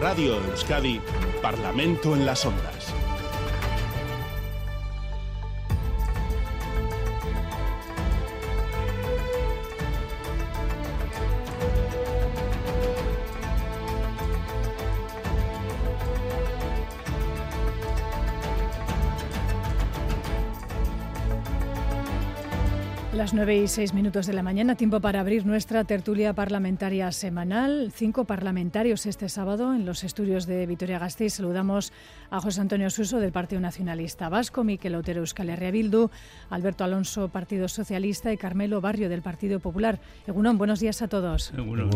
Radio Euskadi, Parlamento en las Ondas. Las nueve y seis minutos de la mañana, tiempo para abrir nuestra tertulia parlamentaria semanal. Cinco parlamentarios este sábado en los estudios de Vitoria-Gasteiz. Saludamos a José Antonio Suso del Partido Nacionalista Vasco, Miquel Otero Euskal Herria Bildu, Alberto Alonso Partido Socialista y Carmelo Barrio del Partido Popular. Egunon, buenos días a todos. Egunon.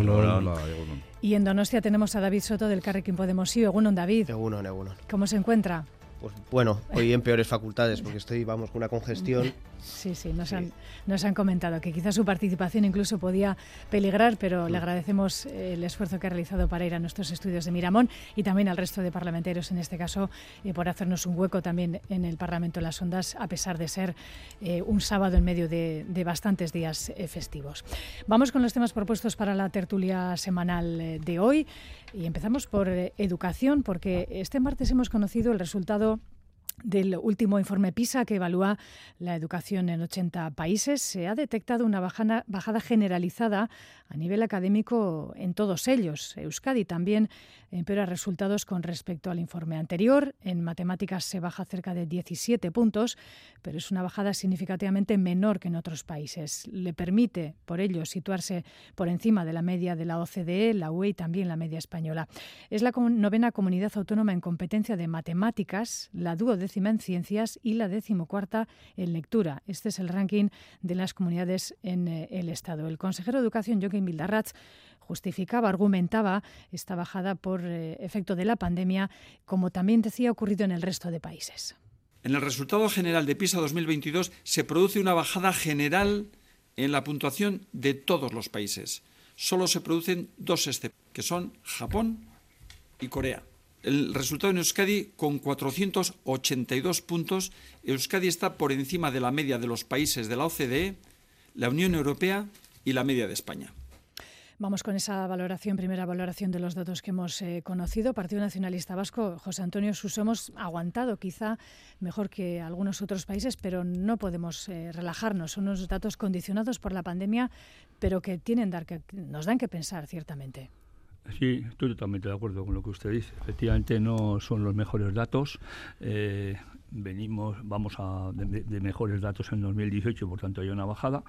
Y en Donostia tenemos a David Soto del Carrequín Podemos. Sí, Egunon, David. Egunon, Egunon. ¿Cómo se encuentra? Pues bueno, hoy en peores facultades porque estoy, vamos, con una congestión. Sí, sí, nos, Han, nos han comentado que quizás su participación incluso podía peligrar, pero le agradecemos el esfuerzo que ha realizado para ir a nuestros estudios de Miramón y también al resto de parlamentarios, en este caso, eh, por hacernos un hueco también en el Parlamento de las Ondas, a pesar de ser eh, un sábado en medio de, de bastantes días eh, festivos. Vamos con los temas propuestos para la tertulia semanal eh, de hoy. Y empezamos por eh, educación, porque este martes hemos conocido el resultado del último informe PISA que evalúa la educación en 80 países, se ha detectado una bajada, bajada, generalizada a nivel académico en todos ellos. Euskadi también empeora resultados con respecto al informe anterior. En matemáticas se baja cerca de 17 puntos, pero es una bajada significativamente menor que en otros países. Le permite, por ello, situarse por encima de la media de la OCDE, la UE y también la media española. Es la novena comunidad autónoma en competencia de matemáticas, la duodécima en ciencias y la decimocuarta en lectura. Este es el ranking de las comunidades en el Estado. El consejero de Educación, Joaquín Bildarratz, justificaba, argumentaba esta bajada por eh, efecto de la pandemia, como también decía ocurrido en el resto de países. En el resultado general de PISA 2022 se produce una bajada general en la puntuación de todos los países. Solo se producen dos excepciones, que son Japón y Corea. El resultado en Euskadi, con 482 puntos, Euskadi está por encima de la media de los países de la OCDE, la Unión Europea y la media de España. Vamos con esa valoración, primera valoración de los datos que hemos eh, conocido. Partido Nacionalista Vasco, José Antonio Suso, hemos aguantado quizá mejor que algunos otros países, pero no podemos eh, relajarnos. Son unos datos condicionados por la pandemia, pero que, tienen dar que nos dan que pensar ciertamente. Sí, estoy totalmente de acuerdo con lo que usted dice. Efectivamente, no son los mejores datos. Eh, venimos, vamos a de, mejores datos en 2018, por tanto hay una bajada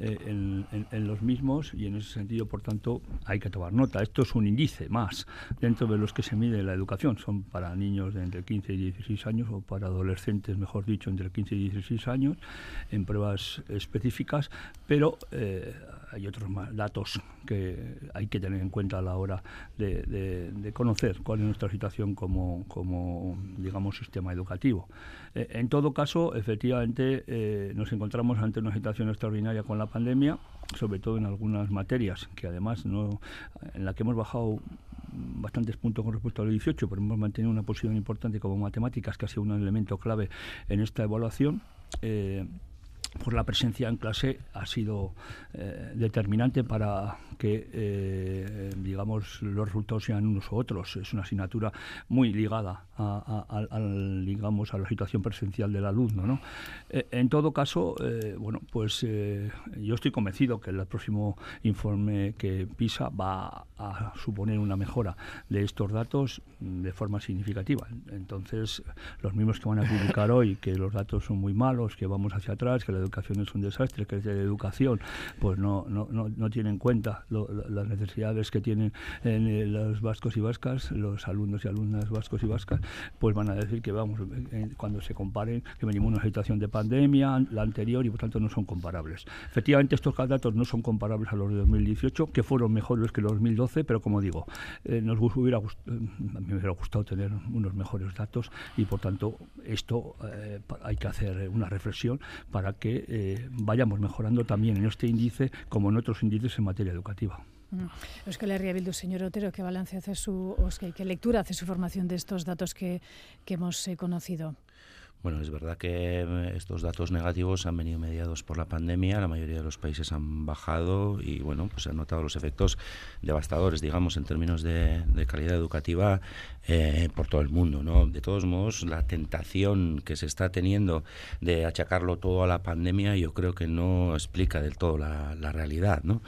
eh, en, los mismos y en ese sentido, por tanto, hay que tomar nota. Esto es un índice más dentro de los que se mide la educación. Son para niños de entre 15 y 16 años o para adolescentes, mejor dicho, entre 15 y 16 años, en pruebas específicas, pero eh, hay otros más datos que hay que tener en cuenta a la hora de, conocer cuál es nuestra situación como, como digamos, sistema educativo. Eh, en todo caso, efectivamente, eh, nos encontramos ante una situación extraordinaria con la pandemia, sobre todo en algunas materias que además no, en la que hemos bajado bastantes puntos con respecto al 18, pero hemos mantenido una posición importante como matemáticas, que ha sido un elemento clave en esta evaluación. Eh, pues la presencia en clase ha sido eh, determinante para que, eh, digamos, los resultados sean unos u otros. Es una asignatura muy ligada a, a, a, digamos, a la situación presencial del alumno. ¿no? Eh, en todo caso, bueno, pues yo estoy convencido que el próximo informe que PISA va a suponer una mejora de estos datos de forma significativa. Entonces, los mismos que van a publicar hoy, que los datos son muy malos, que vamos hacia atrás, que la educación es un desastre, que de educación pues no, no, no, no tiene en cuenta las necesidades que tienen eh, los vascos y vascas, los alumnos y alumnas vascos y vascas, pues van a decir que vamos, eh, cuando se comparen, que venimos en una situación de pandemia, la anterior, y por tanto no son comparables. Efectivamente, estos datos no son comparables a los de 2018, que fueron mejores que los 2012, pero como digo, eh, nos hubiera gustado, me hubiera gustado tener unos mejores datos y por tanto esto eh, hay que hacer una reflexión para que eh, vayamos mejorando también en este índice como en otros índices en materia educativa. Euskal Herria Bildu, señor Otero, ¿qué balance hace su, qué lectura hace su formación de estos datos que, que hemos eh, conocido? Bueno, es verdad que eh, estos datos negativos han venido mediados por la pandemia, la mayoría de los países han bajado y bueno, pues se han notado los efectos devastadores, digamos, en términos de, calidad educativa eh, por todo el mundo, ¿no? De todos modos, la tentación que se está teniendo de achacarlo todo a la pandemia, yo creo que no explica del todo la, realidad, ¿no?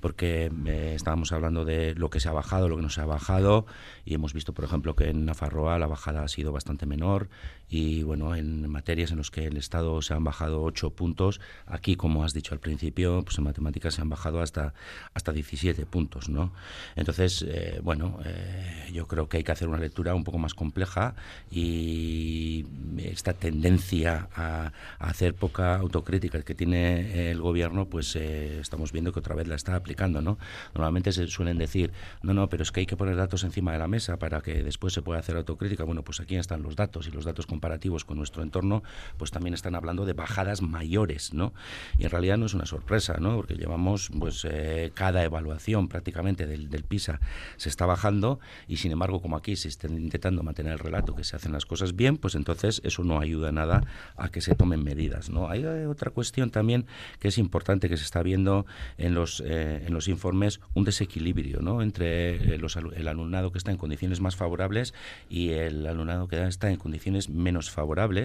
Porque eh, estábamos hablando de lo que se ha bajado, lo que no se ha bajado y hemos visto, por ejemplo, que en Nafarroa la bajada ha sido bastante menor y bueno, en materias en las que el Estado se han bajado 8 puntos, aquí, como has dicho al principio, pues en matemáticas se han bajado hasta, hasta 17 puntos, ¿no? Entonces, eh, bueno, eh, yo creo que hay que hacer una lectura un poco más compleja y esta tendencia a, hacer poca autocrítica que tiene el gobierno, pues eh, estamos viendo que otra vez la está aplicando, ¿no? Normalmente se suelen decir, no, no, pero es que hay que poner datos encima de la mesa para que después se pueda hacer autocrítica. Bueno, pues aquí están los datos y los datos comparativos con nuestro entorno, pues también están hablando de bajadas mayores, ¿no? Y en realidad no es una sorpresa, ¿no? Porque llevamos, pues, eh, cada evaluación prácticamente del, del, PISA se está bajando y, sin embargo, como aquí se está intentando mantener el relato que se hacen las cosas bien, pues entonces eso no ayuda nada a que se tomen medidas, ¿no? Hay otra cuestión también que es importante que se está viendo en los, eh, en los informes, un desequilibrio, ¿no? Entre eh, los, el alumnado que está en condiciones más favorables y el alumnado que está en condiciones menos favorables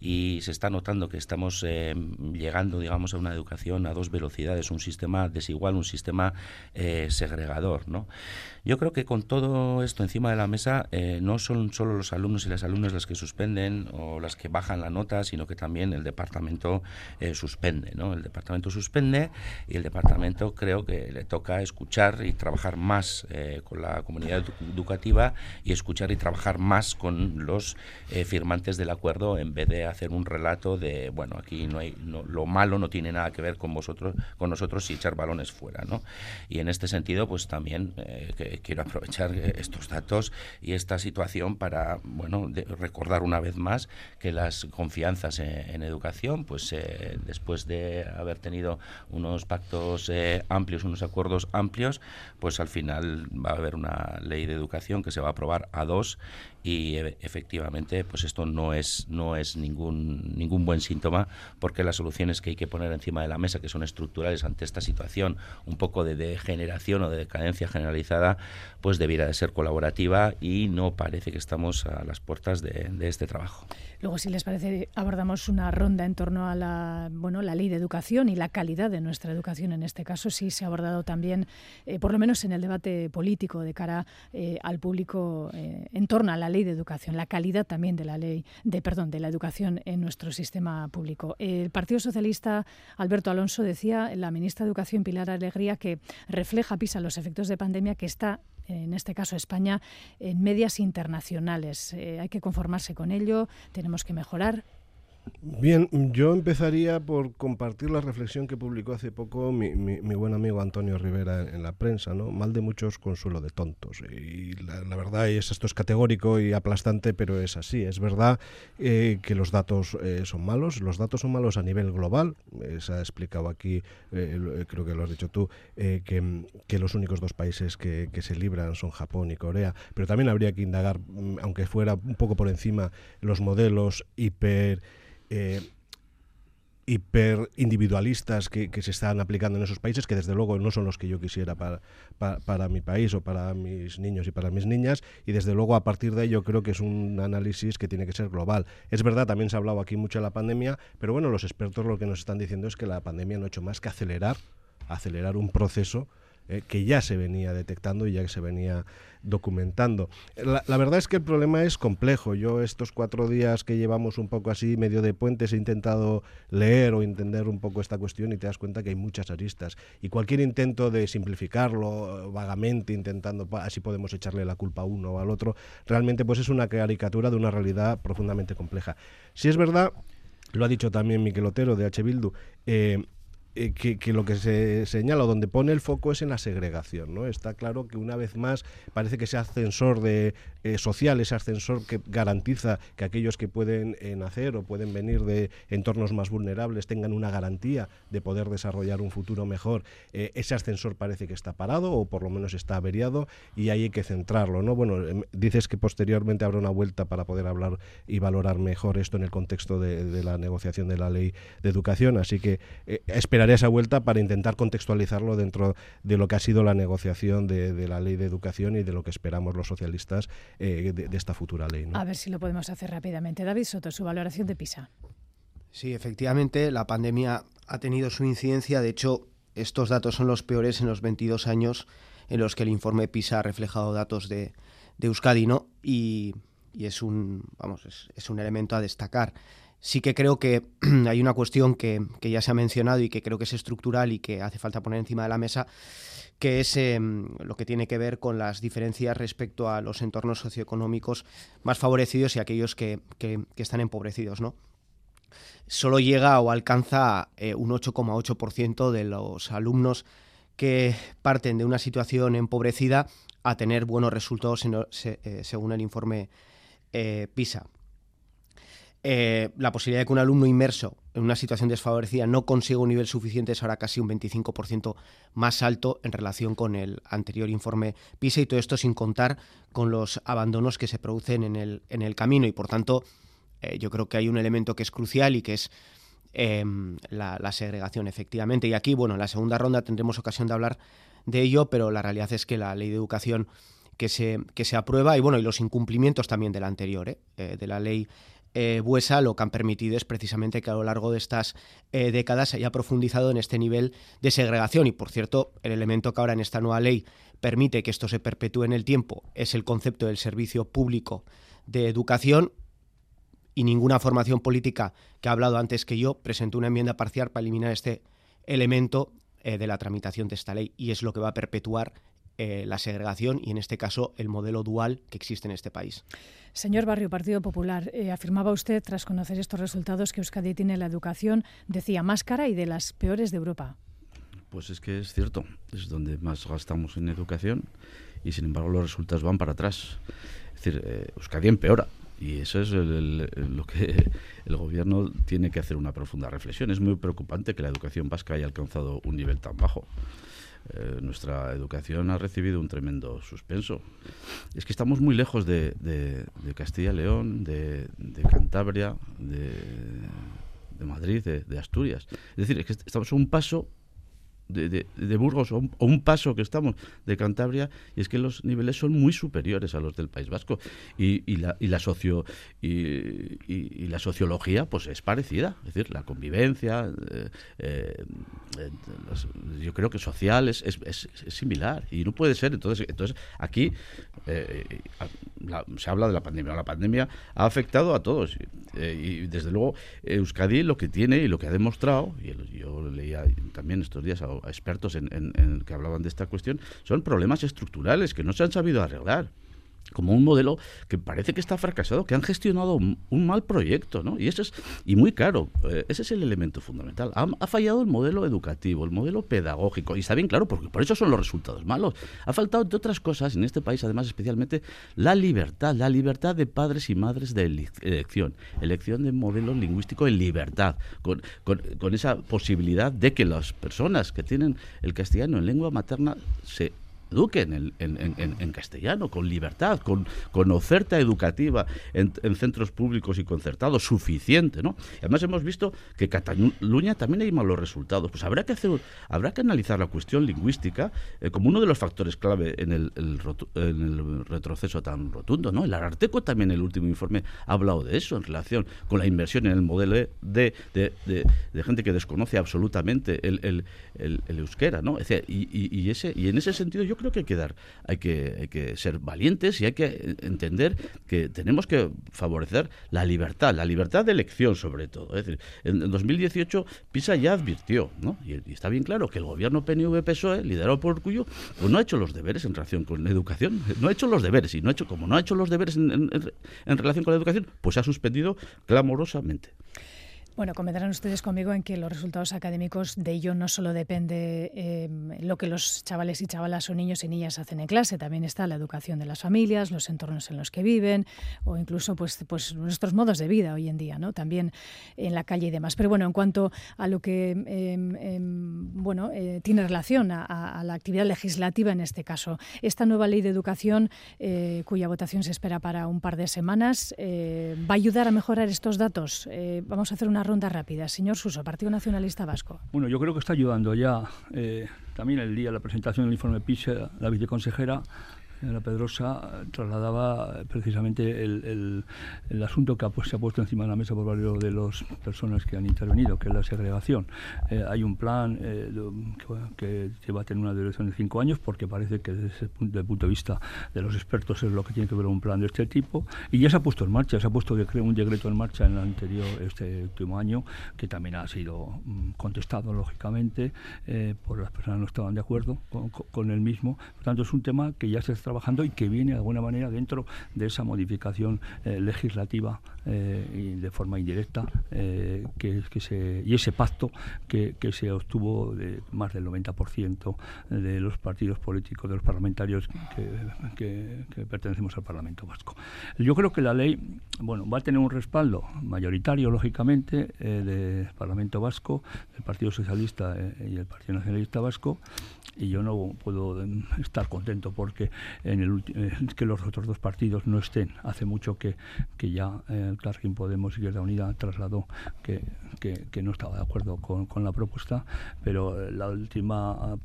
y se está notando que estamos eh, llegando, digamos, a una educación a dos velocidades, un sistema desigual, un sistema eh, segregador, ¿no? Yo creo que con todo esto encima de la mesa eh, no son solo los alumnos y las alumnas las que suspenden o las que bajan la nota, sino que también el departamento suspende, ¿no? El departamento suspende y el departamento creo que le toca escuchar y trabajar más con la comunidad educativa y escuchar y trabajar más con los firmantes del acuerdo en vez de hacer un relato de, bueno, aquí no hay, lo malo no tiene nada que ver con vosotros, con nosotros y echar balones fuera, ¿no? Y en este sentido, pues también eh, quiero aprovechar estos datos y esta situación para, bueno, recordar una vez más que las confianzas en, educación, pues eh, después de haber tenido unos pactos eh, amplios, unos acuerdos amplios, pues al final va a haber una ley de educación que se va a aprobar a dos y efectivamente pues esto no es no es ningún ningún buen síntoma porque las soluciones que hay que poner encima de la mesa que son estructurales ante esta situación un poco de degeneración o de decadencia generalizada pues debiera de ser colaborativa y no parece que estamos a las puertas de, este trabajo. Luego, si les parece, abordamos una ronda en torno a la, bueno, la ley de educación y la calidad de nuestra educación. En este caso, sí se ha abordado también, eh, por lo menos en el debate político de cara eh, al público eh, en torno a la ley de educación, la calidad también de la ley, de perdón, de la educación en nuestro sistema público. El Partido Socialista, Alberto Alonso, decía, la ministra de Educación, Pilar Alegría, que refleja, pisa los efectos de pandemia que está en este caso España, en medias internacionales. Eh, hay que conformarse con ello, tenemos que mejorar. Bien, yo empezaría por compartir la reflexión que publicó hace poco mi, buen amigo Antonio Rivera en, la prensa, ¿no? Mal de muchos, consuelo de tontos. Y la, verdad es esto es categórico y aplastante, pero es así. Es verdad eh, que los datos eh, son malos. Los datos son malos a nivel global. se ha explicado aquí, eh, creo que lo has dicho tú, que, que, los únicos dos países que, que se libran son Japón y Corea. Pero también habría que indagar, mm, aunque fuera un poco por encima, los modelos hiper eh, hiperindividualistas que, que, se están aplicando en esos países, que desde luego no son los que yo quisiera para, para, mi país o para mis niños y para mis niñas, y desde luego a partir de ello creo que es un análisis que tiene que ser global. Es verdad, también se ha hablado aquí mucho de la pandemia, pero bueno, los expertos lo que nos están diciendo es que la pandemia no ha hecho más que acelerar, acelerar un proceso eh, que ya se venía detectando y ya se venía documentando. La, verdad es que el problema es complejo. Yo estos cuatro días que llevamos un poco así, medio de puentes, he intentado leer o entender un poco esta cuestión y te das cuenta que hay muchas aristas. Y cualquier intento de simplificarlo vagamente, intentando así podemos echarle la culpa a uno o al otro, realmente pues es una caricatura de una realidad profundamente compleja. Si es verdad, lo ha dicho también Miquel Otero de H. Bildu, eh, eh, que, lo que se señala o donde pone el foco es en la segregación. ¿no? Está claro que una vez más parece que ese ascensor de, eh, social, ese ascensor que garantiza que aquellos que pueden eh, nacer o pueden venir de entornos más vulnerables tengan una garantía de poder desarrollar un futuro mejor, ese ascensor parece que está parado o por lo menos está averiado y ahí hay que centrarlo. ¿no? Bueno, em, dices que posteriormente habrá una vuelta para poder hablar y valorar mejor esto en el contexto de, de la negociación de la ley de educación, así que esperar esa vuelta para intentar contextualizarlo dentro de lo que ha sido la negociación de, la ley de educación y de lo que esperamos los socialistas eh, de, esta futura ley. A ver si lo podemos hacer rápidamente. David Soto, su valoración de PISA. Sí, efectivamente, la pandemia ha tenido su incidencia. De hecho, estos datos son los peores en los 22 años en los que el informe PISA ha reflejado datos de, Euskadi, ¿no? Y, es un, vamos, es un elemento a destacar sí que creo que hay una cuestión que, ya se ha mencionado y que creo que es estructural y que hace falta poner encima de la mesa, que es em, lo que tiene que ver con las diferencias respecto a los entornos socioeconómicos más favorecidos y aquellos que, están empobrecidos. ¿no? Solo llega o alcanza eh, un 8,8% de los alumnos que parten de una situación empobrecida a tener buenos resultados eh, según el informe eh, PISA. Eh, la posibilidad de que un alumno inmerso en una situación desfavorecida no consiga un nivel suficiente es ahora casi un 25% más alto en relación con el anterior informe PISA y todo esto sin contar con los abandonos que se producen en el, en el camino y por tanto eh, yo creo que hay un elemento que es crucial y que es em, la, segregación efectivamente y aquí bueno en la segunda ronda tendremos ocasión de hablar de ello pero la realidad es que la ley de educación que se, que se aprueba y bueno y los incumplimientos también de la anterior ¿eh? de la ley eh, Buesa lo que han permitido es precisamente que a lo largo de estas eh, décadas se haya profundizado en este nivel de segregación. Y por cierto, el elemento que ahora en esta nueva ley permite que esto se perpetúe en el tiempo es el concepto del servicio público de educación y ninguna formación política que ha hablado antes que yo presentó una enmienda parcial para eliminar este elemento eh, de la tramitación de esta ley y es lo que va a perpetuar eh, la segregación y en este caso el modelo dual que existe en este país. Señor Barrio, Partido Popular, eh, afirmaba usted tras conocer estos resultados que Euskadi tiene la educación, decía, más cara y de las peores de Europa. Pues es que es cierto, es donde más gastamos en educación y sin embargo los resultados van para atrás. Es decir, eh, Euskadi empeora. Y eso es lo que el gobierno tiene que hacer una profunda reflexión. Es muy preocupante que la educación vasca haya alcanzado un nivel tan bajo. Eh, nuestra educación ha recibido un tremendo suspenso. Es que estamos muy lejos de, Castilla y León, de, Cantabria, de, Madrid, de, Asturias. Es decir, es que estamos a un paso de, Burgos o un, paso que estamos de Cantabria y es que los niveles son muy superiores a los del País Vasco. Y, la, y la socio y, la sociología pues es parecida. Es decir la convivencia eh, eh, yo creo que social es, es, similar y no puede ser. Entonces entonces aquí eh, se habla de la pandemia. La pandemia ha afectado a todos y desde luego Euskadi lo que tiene y lo que ha demostrado y yo leía también estos días a expertos en, que hablaban de esta cuestión, son problemas estructurales que no se han sabido arreglar como un modelo que parece que está fracasado, que han gestionado un, mal proyecto, ¿no? Y eso es y muy caro. Eh, ese es el elemento fundamental. Ha, fallado el modelo educativo, el modelo pedagógico, y está bien claro, porque por eso son los resultados malos. Ha faltado, entre otras cosas, en este país, además, especialmente, la libertad, la libertad de padres y madres de elección, elección de modelo lingüístico en libertad, con, con esa posibilidad de que las personas que tienen el castellano en lengua materna se eduquen en, castellano, con libertad, con, oferta educativa en, centros públicos y concertados suficiente, ¿no? además hemos visto que Cataluña también hay malos resultados. Pues habrá que hacer, habrá que analizar la cuestión lingüística eh, como uno de los factores clave en el, retroceso tan rotundo, ¿no? El Ararteco también en el último informe ha hablado de eso en relación con la inversión en el modelo de, de, gente que desconoce absolutamente el, euskera, ¿no? y, ese, y en ese sentido yo creo que hay que dar, hay que, hay que ser valientes y hay que entender que tenemos que favorecer la libertad, la libertad de elección sobre todo. Es decir, en 2018 PISA ya advirtió, ¿no? Y, está bien claro que el gobierno PNV-PSOE, liderado por Cuyo, pues no ha hecho los deberes en relación con la educación, no ha hecho los deberes y no ha hecho, como no ha hecho los deberes en, en relación con la educación, pues ha suspendido clamorosamente. Bueno, convendrán ustedes conmigo en que los resultados académicos de ello no solo depende eh, lo que los chavales y chavalas o niños y niñas hacen en clase, también está la educación de las familias, los entornos en los que viven o incluso pues, pues nuestros modos de vida hoy en día, ¿no? También en la calle y demás. Pero bueno, en cuanto a lo que em, em, bueno eh, tiene relación a, la actividad legislativa en este caso, esta nueva ley de educación eh, cuya votación se espera para un par de semanas va a ayudar a mejorar estos datos. vamos a hacer una ronda rápida. Señor Suso, Partido Nacionalista Vasco. Bueno, yo creo que está ayudando ya. Eh, también el día la presentación del informe PISA, la viceconsejera la Pedrosa trasladaba precisamente el, el, asunto que se ha puesto encima de la mesa por varios de las personas que han intervenido, que es la segregación. Eh, hay un plan eh, que, que, a tener una duración de cinco años, porque parece que desde el punto de vista de los expertos es lo que tiene que ver un plan de este tipo, y ya se ha puesto en marcha, se ha puesto un decreto en marcha en el anterior, este último año, que también ha sido mm, contestado, lógicamente, eh, por las personas que no estaban de acuerdo con, con, el mismo. Por tanto, es un tema que ya se está trabajando y que viene de alguna manera dentro de esa modificación eh, legislativa eh, y de forma indirecta eh, que, se, y ese pacto que, se obtuvo de más del 90% de los partidos políticos, de los parlamentarios que, pertenecemos al Parlamento Vasco. Yo creo que la ley bueno, va a tener un respaldo mayoritario, lógicamente, del Parlamento Vasco, del Partido Socialista y el Partido Nacionalista Vasco, y yo no puedo em, estar contento porque en el eh, que los otros dos partidos no estén. Hace mucho que, que ya eh, el Carrefour Podemos y Izquierda Unida trasladó que, que, no estaba de acuerdo con, con la propuesta, pero eh, la última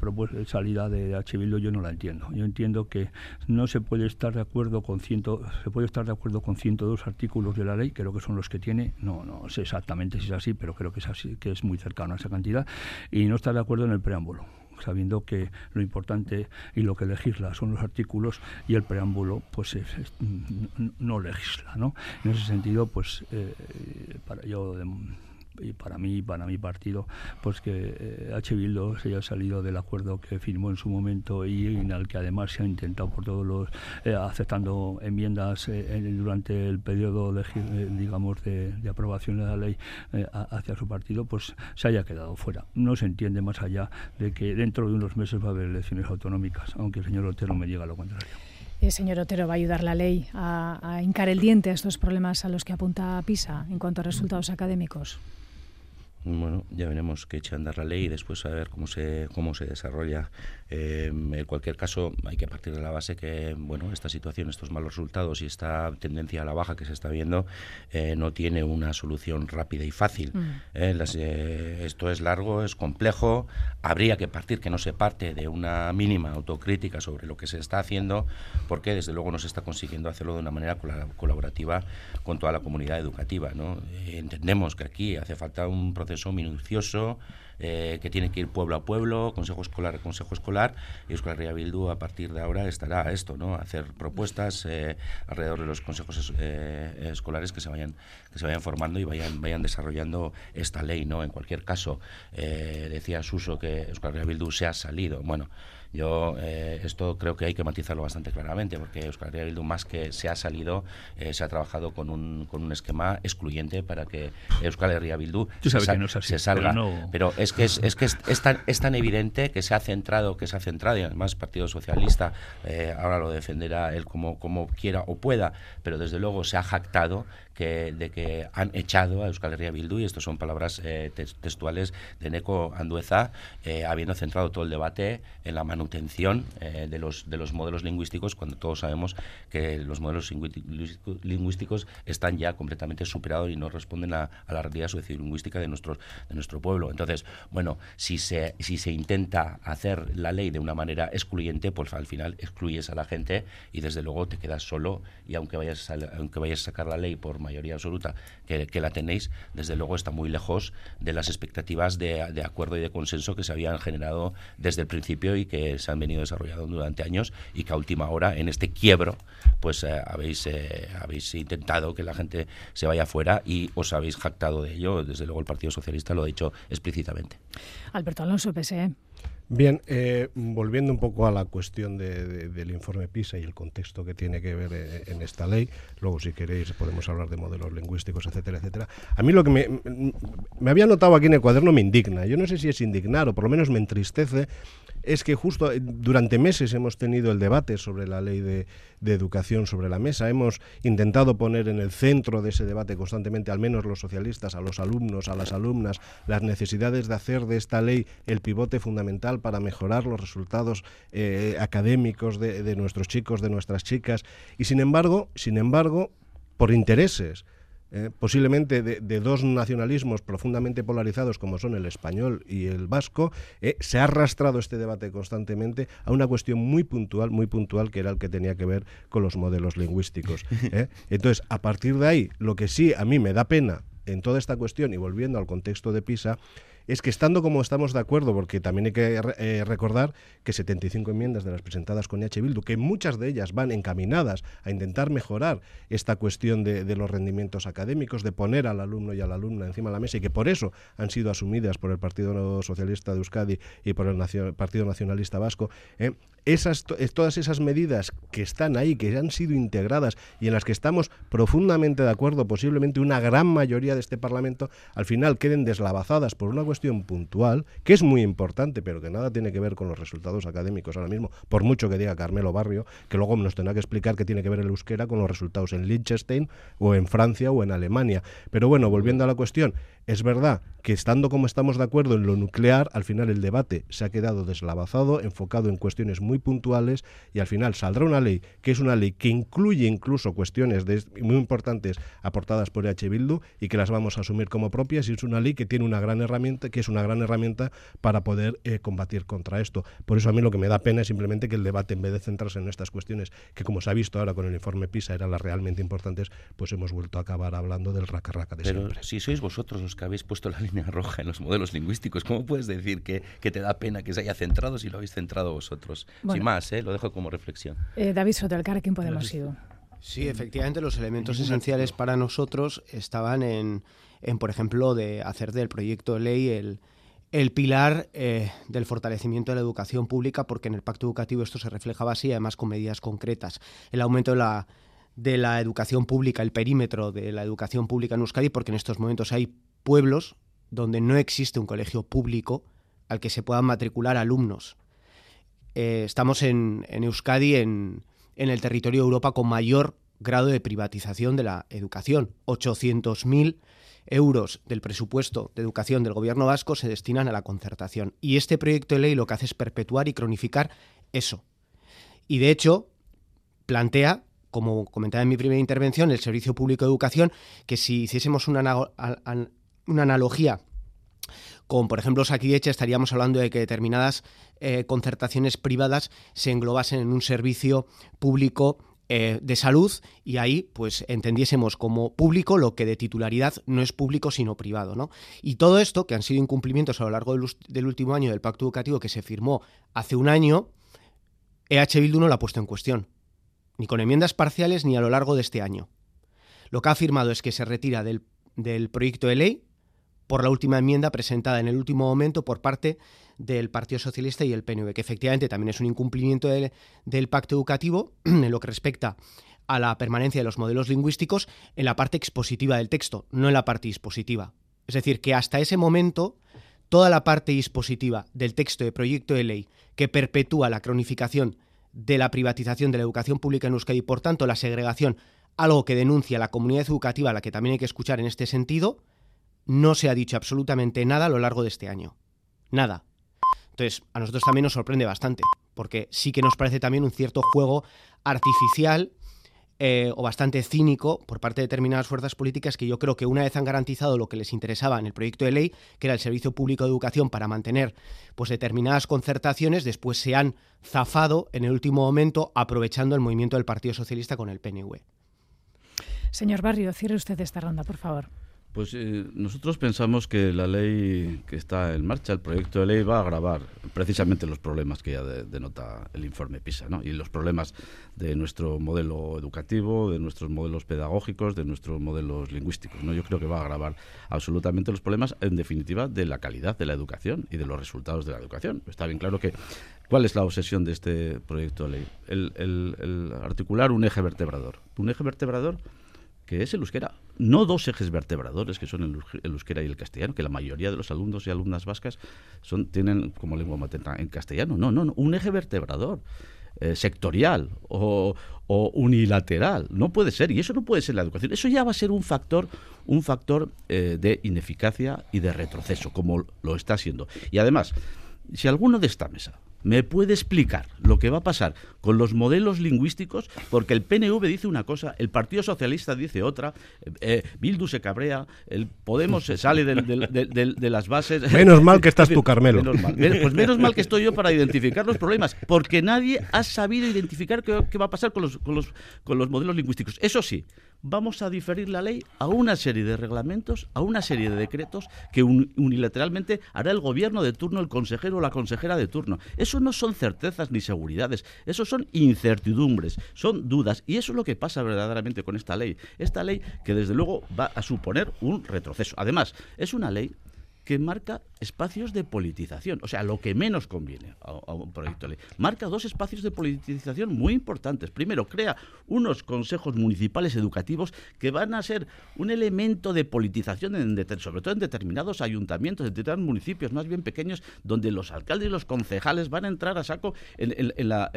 salida de H. Bildu yo no la entiendo. Yo entiendo que no se puede estar de acuerdo con ciento, se puede estar de acuerdo con 102 artículos de la ley, creo que son los que tiene, no, no sé exactamente si es así, pero creo que es así, que es muy cercano a esa cantidad, y no estar de acuerdo en el preámbulo sabiendo que lo importante y lo que legisla son los artículos y el preámbulo pues no legisla, ¿no? En ese sentido, pues eh, para yo y para mí, para mi partido, pues que eh, H. Bildo se haya salido del acuerdo que firmó en su momento y en el que además se ha intentado por todos los, eh, aceptando enmiendas eh, durante el periodo, digamos, de, aprobación de la ley hacia su partido, pues se haya quedado fuera. No se entiende más allá de que dentro de unos meses va a haber elecciones autonómicas, aunque el señor Otero me diga lo contrario. señor Otero, ¿va a ayudar la ley a, a hincar el diente a estos problemas a los que apunta PISA en cuanto a resultados académicos? Bueno, ya veremos que echa a andar la ley y después a ver cómo se, cómo se desarrolla. Eh, en cualquier caso, hay que partir de la base que bueno, esta situación, estos malos resultados y esta tendencia a la baja que se está viendo eh, no tiene una solución rápida y fácil. Mm. Eh, esto es largo, es complejo. Habría que partir, que no se parte de una mínima autocrítica sobre lo que se está haciendo, porque desde luego no se está consiguiendo hacerlo de una manera colaborativa con toda la comunidad educativa. ¿no? entendemos que aquí hace falta un proceso proceso minucioso eh, que tiene que ir pueblo a pueblo, consejo escolar a consejo escolar, y Euskal Herria Bildu a partir de ahora estará a esto, ¿no? hacer propuestas eh, alrededor de los consejos eh, escolares que se vayan que se vayan formando y vayan vayan desarrollando esta ley, ¿no? En cualquier caso, decía Suso que Euskal Herria Bildu se ha salido, bueno, yo eh, esto creo que hay que matizarlo bastante claramente, porque Euskal Herria Bildu más que se ha salido, eh, se ha trabajado con un, con un esquema excluyente para que Euskal Herria Bildu se, salga. Pero, es que es, es que es, tan, es, tan, evidente que se ha centrado, que se ha centrado, y además el Partido Socialista eh, ahora lo defenderá él como, como quiera o pueda, pero desde luego se ha jactado que, de que han echado a Euskal Herria Bildu, y estas son palabras eh, textuales de Neco Andueza, eh, habiendo centrado todo el debate en la manutención eh, de, los, de los modelos lingüísticos, cuando todos sabemos que los modelos lingüísticos están ya completamente superados y no responden a, la realidad sociolingüística de, nuestros, de nuestro pueblo. Entonces, bueno, si se, si se intenta hacer la ley de una manera excluyente, pues al final excluyes a la gente y desde luego te quedas solo y aunque vayas aunque vayas a sacar la ley por mayoría absoluta que, la tenéis, desde luego está muy lejos de las expectativas de, acuerdo y de consenso que se habían generado desde el principio y que se han venido desarrollando durante años y que a última hora, en este quiebro, pues eh, habéis, eh, habéis intentado que la gente se vaya fuera y os habéis jactado de ello. Desde luego el Partido Socialista lo ha dicho explícitamente. Alberto Alonso, PSE. Bien, eh, volviendo un poco a la cuestión del informe PISA y el contexto que tiene que ver eh, en, esta ley, luego si queréis podemos hablar de modelos lingüísticos, etcétera, etcétera. A mí lo que me había notado aquí en el cuaderno me indigna. Yo no sé si es indignar o por lo menos me entristece es que justo eh, durante meses hemos tenido el debate sobre la ley de, educación sobre la mesa. Hemos intentado poner en el centro de ese debate constantemente, al menos los socialistas, a los alumnos, a las alumnas, las necesidades de hacer de esta ley el pivote fundamental para mejorar los resultados eh, académicos de, de nuestros chicos, de nuestras chicas. Y sin embargo, sin embargo, por intereses eh, posiblemente de, dos nacionalismos profundamente polarizados como son el español y el vasco, eh, se ha arrastrado este debate constantemente a una cuestión muy puntual, muy puntual, que era el que tenía que ver con los modelos lingüísticos. Eh. Entonces, a partir de ahí, lo que sí a mí me da pena en toda esta cuestión, y volviendo al contexto de PISA, es que estando como estamos de acuerdo, porque también hay que eh, recordar que 75 enmiendas de las presentadas con H. Bildu, que muchas de ellas van encaminadas a intentar mejorar esta cuestión de, los rendimientos académicos, de poner al alumno y a la alumna encima de la mesa y que por eso han sido asumidas por el Partido Socialista de Euskadi y por el Partido Nacionalista Vasco, eh, esas, todas esas medidas que están ahí, que han sido integradas y en las que estamos profundamente de acuerdo, posiblemente una gran mayoría de este Parlamento, al final queden deslavazadas por una cuestión puntual, que es muy importante, pero que nada tiene que ver con los resultados académicos ahora mismo, por mucho que diga Carmelo Barrio, que luego nos tendrá que explicar qué tiene que ver el euskera con los resultados en Liechtenstein o en Francia o en Alemania. Pero bueno, volviendo a la cuestión, es verdad que estando como estamos de acuerdo en lo nuclear, al final el debate se ha quedado deslavazado, enfocado en cuestiones muy puntuales y al final saldrá una ley que es una ley que incluye incluso cuestiones muy importantes aportadas por H. Bildu y que las vamos a asumir como propias y es una ley que tiene una gran herramienta, que es una gran herramienta para poder eh, combatir contra esto. Por eso a mí lo que me da pena es simplemente que el debate, en vez de centrarse en estas cuestiones que como se ha visto ahora con el informe PISA eran las realmente importantes, pues hemos vuelto a acabar hablando del raca raca de Pero si sois vosotros que habéis puesto la línea roja en los modelos lingüísticos. ¿Cómo puedes decir que, te da pena que se haya centrado si lo habéis centrado vosotros? Sin más, ¿eh? lo dejo como reflexión. Eh, David Soto, el ¿quién podemos ir? Sí, efectivamente, los elementos esenciales para nosotros estaban en, por ejemplo, de hacer del proyecto de ley el, el pilar eh, del fortalecimiento de la educación pública, porque en el pacto educativo esto se reflejaba así, además con medidas concretas. El aumento de la de la educación pública, el perímetro de la educación pública en Euskadi, porque en estos momentos hay pueblos donde no existe un colegio público al que se puedan matricular alumnos. Eh, estamos en, Euskadi, en, el territorio de Europa con mayor grado de privatización de la educación. 800.000 euros del presupuesto de educación del gobierno vasco se destinan a la concertación. Y este proyecto de ley lo que hace es perpetuar y cronificar eso. Y de hecho, plantea como comentaba en mi primera intervención, el Servicio Público de Educación, que si hiciésemos una, una analogía con, por ejemplo, Saquideche, estaríamos hablando de que determinadas eh, concertaciones privadas se englobasen en un servicio público eh, de salud y ahí pues entendiésemos como público lo que de titularidad no es público sino privado. ¿no? Y todo esto, que han sido incumplimientos a lo largo del, del último año del pacto educativo que se firmó hace un año, EH Bildu no lo ha puesto en cuestión ni con enmiendas parciales ni a lo largo de este año. Lo que ha afirmado es que se retira del, proyecto de ley por la última enmienda presentada en el último momento por parte del Partido Socialista y el PNV, que efectivamente también es un incumplimiento del pacto educativo en lo que respecta a la permanencia de los modelos lingüísticos en la parte expositiva del texto, no en la parte dispositiva. Es decir, que hasta ese momento toda la parte dispositiva del texto de proyecto de ley que perpetúa la cronificación de la privatización de la educación pública en Euskadi y, por tanto, la segregación, algo que denuncia la comunidad educativa, a la que también hay que escuchar en este sentido, no se ha dicho absolutamente nada a lo largo de este año. Nada. Entonces, a nosotros también nos sorprende bastante, porque sí que nos parece también un cierto juego artificial eh, o bastante cínico por parte de determinadas fuerzas políticas que yo creo que una vez han garantizado lo que les interesaba en el proyecto de ley, que era el servicio público de educación para mantener pues determinadas concertaciones, después se han zafado en el último momento aprovechando el movimiento del Partido Socialista con el PNV. Señor Barrio, cierre usted esta ronda, por favor. Pues eh, nosotros pensamos que la ley que está en marcha, el proyecto de ley, va a agravar precisamente los problemas que ya denota el informe PISA, ¿no? y los problemas de nuestro modelo educativo, de nuestros modelos pedagógicos, de nuestros modelos lingüísticos. ¿no? Yo creo que va a agravar absolutamente los problemas, en definitiva, de la calidad de la educación y de los resultados de la educación. Está bien claro que ¿Cuál es la obsesión de este proyecto de ley? El, el articular un eje vertebrador. Un eje vertebrador que es el euskera. No dos ejes vertebradores, que son el, euskera y el castellano, que la mayoría de los alumnos y alumnas vascas son, tienen como lengua materna en castellano. No, no, no un eje vertebrador. Eh, sectorial o, unilateral. No puede ser, y eso no puede ser la educación. Eso ya va a ser un factor, un factor eh, de ineficacia y de retroceso, como lo está siendo. Y además, si alguno de esta mesa ¿Me puede explicar lo que va a pasar con los modelos lingüísticos? Porque el PNV dice una cosa, el Partido Socialista dice otra, eh, Bildu se cabrea, el Podemos se sale de, las bases. Menos mal que estás tú, Carmelo. Pues menos mal que estoy yo para identificar los problemas, porque nadie ha sabido identificar qué, qué va a pasar con los, con, los, con los modelos lingüísticos. Eso sí, vamos a diferir la ley a una serie de reglamentos, a una serie de decretos que unilateralmente hará el gobierno de turno, el consejero o la consejera de turno. Eso no son certezas ni seguridades, eso son incertidumbres, son dudas. Y eso es lo que pasa verdaderamente con esta ley. Esta ley que desde luego va a suponer un retroceso. Además, es una ley que marca espacios de politización, o sea, lo que menos conviene a, un proyecto de ley. Marca dos espacios de politización muy importantes. Primero, crea unos consejos municipales educativos que van a ser un elemento de politización, sobre todo en determinados ayuntamientos, en determinados municipios más bien pequeños, donde los alcaldes y los concejales van a entrar a saco en, la,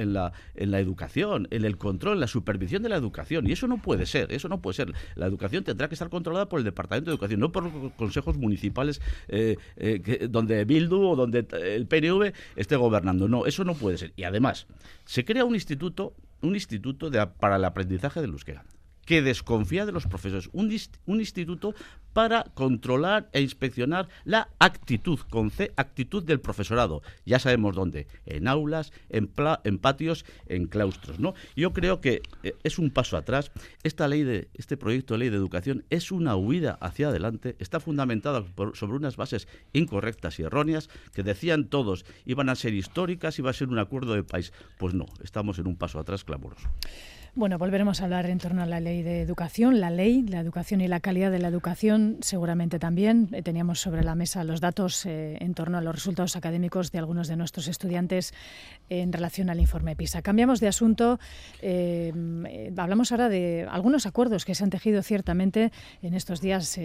educación, en el control, en la supervisión de la educación. Y eso no puede ser, eso no puede ser. La educación tendrá que estar controlada por el Departamento de Educación, no por consejos municipales eh, eh, donde Bildu o donde el PNV esté gobernando. No, eso no puede ser. Y además, se crea un instituto, un instituto para el aprendizaje del euskera que desconfía de los profesores. Un, un, instituto para controlar e inspeccionar la actitud, con C, actitud del profesorado. Ya sabemos dónde, en aulas, en, en patios, en claustros. ¿no? Yo creo que eh, es un paso atrás. Esta ley de, este proyecto de ley de educación es una huida hacia adelante, está fundamentada sobre unas bases incorrectas y erróneas que decían todos iban a ser históricas, iba a ser un acuerdo de país. Pues no, estamos en un paso atrás clamoroso. Bueno, volveremos a hablar en torno a la ley de educación, la ley, la educación y la calidad de la educación, seguramente también. Eh, teníamos sobre la mesa los datos eh, en torno a los resultados académicos de algunos de nuestros estudiantes en relación al informe PISA. Cambiamos de asunto. Eh, hablamos ahora de algunos acuerdos que se han tejido ciertamente en estos días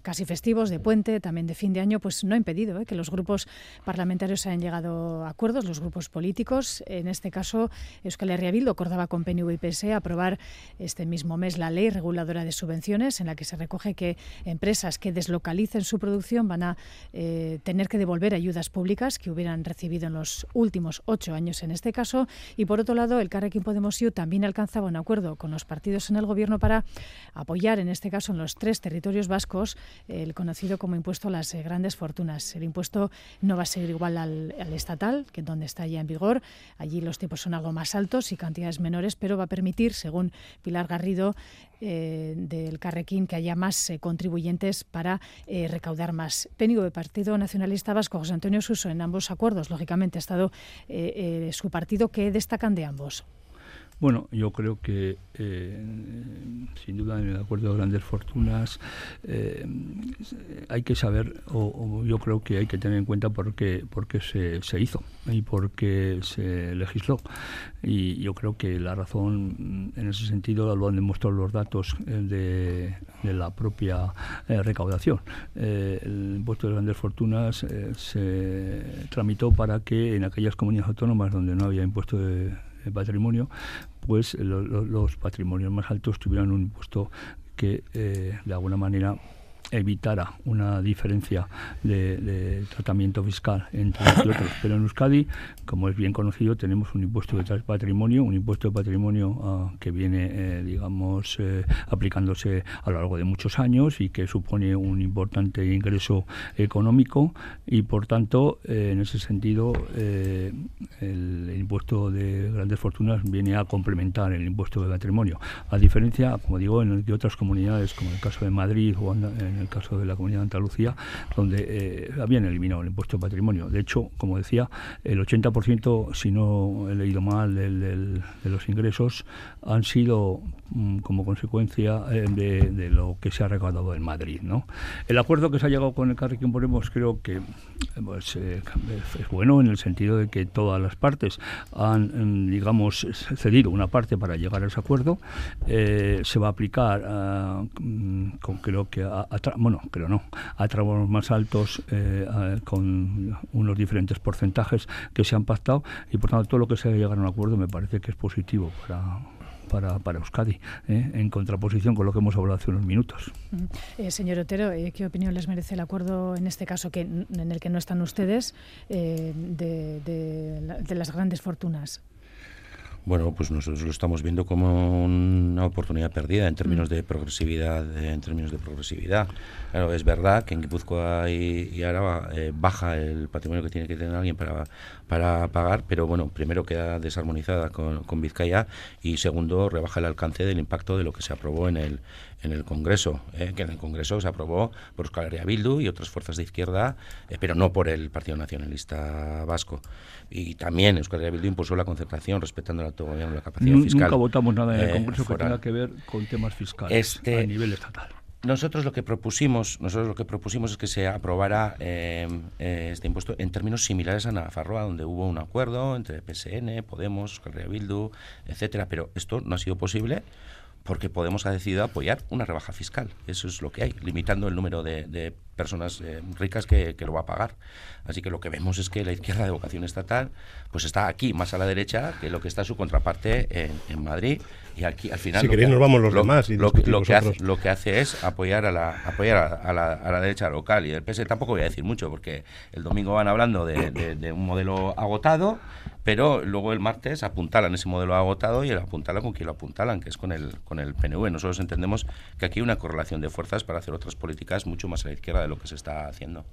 casi festivos, de puente, también de fin de año, pues no ha impedido que los grupos parlamentarios hayan llegado a acuerdos, los grupos políticos. En este caso, Euskal Herria Bildu acordaba con PNV y PS aprobar este mismo mes la ley reguladora de subvenciones, en la que se recoge que empresas que deslocalicen su producción van a eh, tener que devolver ayudas públicas que hubieran recibido en los últimos ocho años en este caso. Y por otro lado, el Carrequín Podemos IU también alcanzaba un acuerdo con los partidos en el gobierno para apoyar, en este caso en los tres territorios vascos, el conocido como impuesto a las eh, grandes fortunas. El impuesto no va a ser igual al, al estatal, que es donde está ya en vigor. Allí los tipos son algo más altos y cantidades menores, pero va a permitir según Pilar Garrido, eh, del Carrequín, que haya más eh, contribuyentes para eh, recaudar más. PNV, Partido Nacionalista Vasco, José Antonio Suso, en ambos acuerdos, lógicamente, ha estado su partido. ¿Qué destacan de ambos? Bueno, yo creo que eh, sin duda en el acuerdo de grandes fortunas eh, hay que saber, o, yo creo que hay que tener en cuenta por qué, se, hizo y por qué se legisló. Y yo creo que la razón en ese sentido lo han demostrado los datos eh, de, la propia recaudación. el impuesto de grandes fortunas se tramitó para que en aquellas comunidades autónomas donde no había impuesto de patrimonio, pues los patrimonios más altos tuvieran un impuesto que eh, de alguna manera evitara una diferencia de, tratamiento fiscal entre unos y otros. Pero en Euskadi, como es bien conocido, tenemos un impuesto de patrimonio, un impuesto de patrimonio ah, que viene, eh, digamos, eh, aplicándose a lo largo de muchos años y que supone un importante ingreso económico y, por tanto, eh, en ese sentido, el, el, impuesto de grandes fortunas viene a complementar el impuesto de patrimonio. A diferencia, como digo, en de otras comunidades, como el caso de Madrid o en el caso de la Comunidad de Andalucía, donde eh, habían eliminado el impuesto de patrimonio. De hecho, como decía, el 80%, si no he leído mal, de los ingresos han sido como consecuencia eh, de, lo que se ha recaudado en Madrid. ¿no? El acuerdo que se ha llegado con el Carrequín Podemos creo que pues, es bueno en el sentido de que todas las partes han, mm, digamos, cedido una parte para llegar a ese acuerdo. se va a aplicar ah, mm, con creo que a, bueno creo no a tramos más altos eh, con unos diferentes porcentajes que se han pactado y por tanto todo lo que se llegar a un acuerdo me parece que es positivo para para, para Euskadi, ¿eh? en contraposición con lo que hemos hablado hace unos minutos. Eh, señor Otero, ¿qué opinión les merece el acuerdo en este caso que en el que no están ustedes de, de las grandes fortunas? Bueno, pues nosotros lo estamos viendo como una oportunidad perdida en términos mm. de progresividad, en términos de progresividad. Claro, es verdad que en Guipúzcoa y, y Araba eh, baja el patrimonio que tiene que tener alguien para, para pagar, pero bueno, primero queda desarmonizada con, con Vizcaya y segundo rebaja el alcance del impacto de lo que se aprobó en el en el Congreso, eh, que en el Congreso se aprobó por Euskal Herria Bildu y otras fuerzas de izquierda, eh, pero no por el Partido Nacionalista Vasco. Y también Euskal Herria Bildu impulsó la concentración respetando el autogobierno y la capacidad fiscal. Nunca votamos nada en el Congreso que tenga que ver con temas fiscales este, a nivel estatal. Nosotros lo que propusimos, nosotros lo que propusimos es que se aprobara eh, eh, este impuesto en términos similares a Nafarroa, donde hubo un acuerdo entre PSN, Podemos, Carrera Bildu, etcétera, pero esto no ha sido posible porque Podemos ha decidido apoyar una rebaja fiscal. Eso es lo que hay, limitando el número de, personas eh, ricas que, que, lo va a pagar. Así que lo que vemos es que la izquierda de vocación estatal pues está aquí, más a la derecha, que lo que está su contraparte en, en Madrid y aquí al final si queréis nos vamos los demás y lo, que hace, lo que hace es apoyar a la apoyar a, la, a la, derecha local. Y el PS tampoco voy a decir mucho porque el domingo van hablando de, de, un modelo agotado pero luego el martes apuntalan ese modelo agotado y el apuntalan con quien lo apuntalan que es con el con el PNV nosotros entendemos que aquí hay una correlación de fuerzas para hacer otras políticas mucho más a la izquierda de lo que se está haciendo.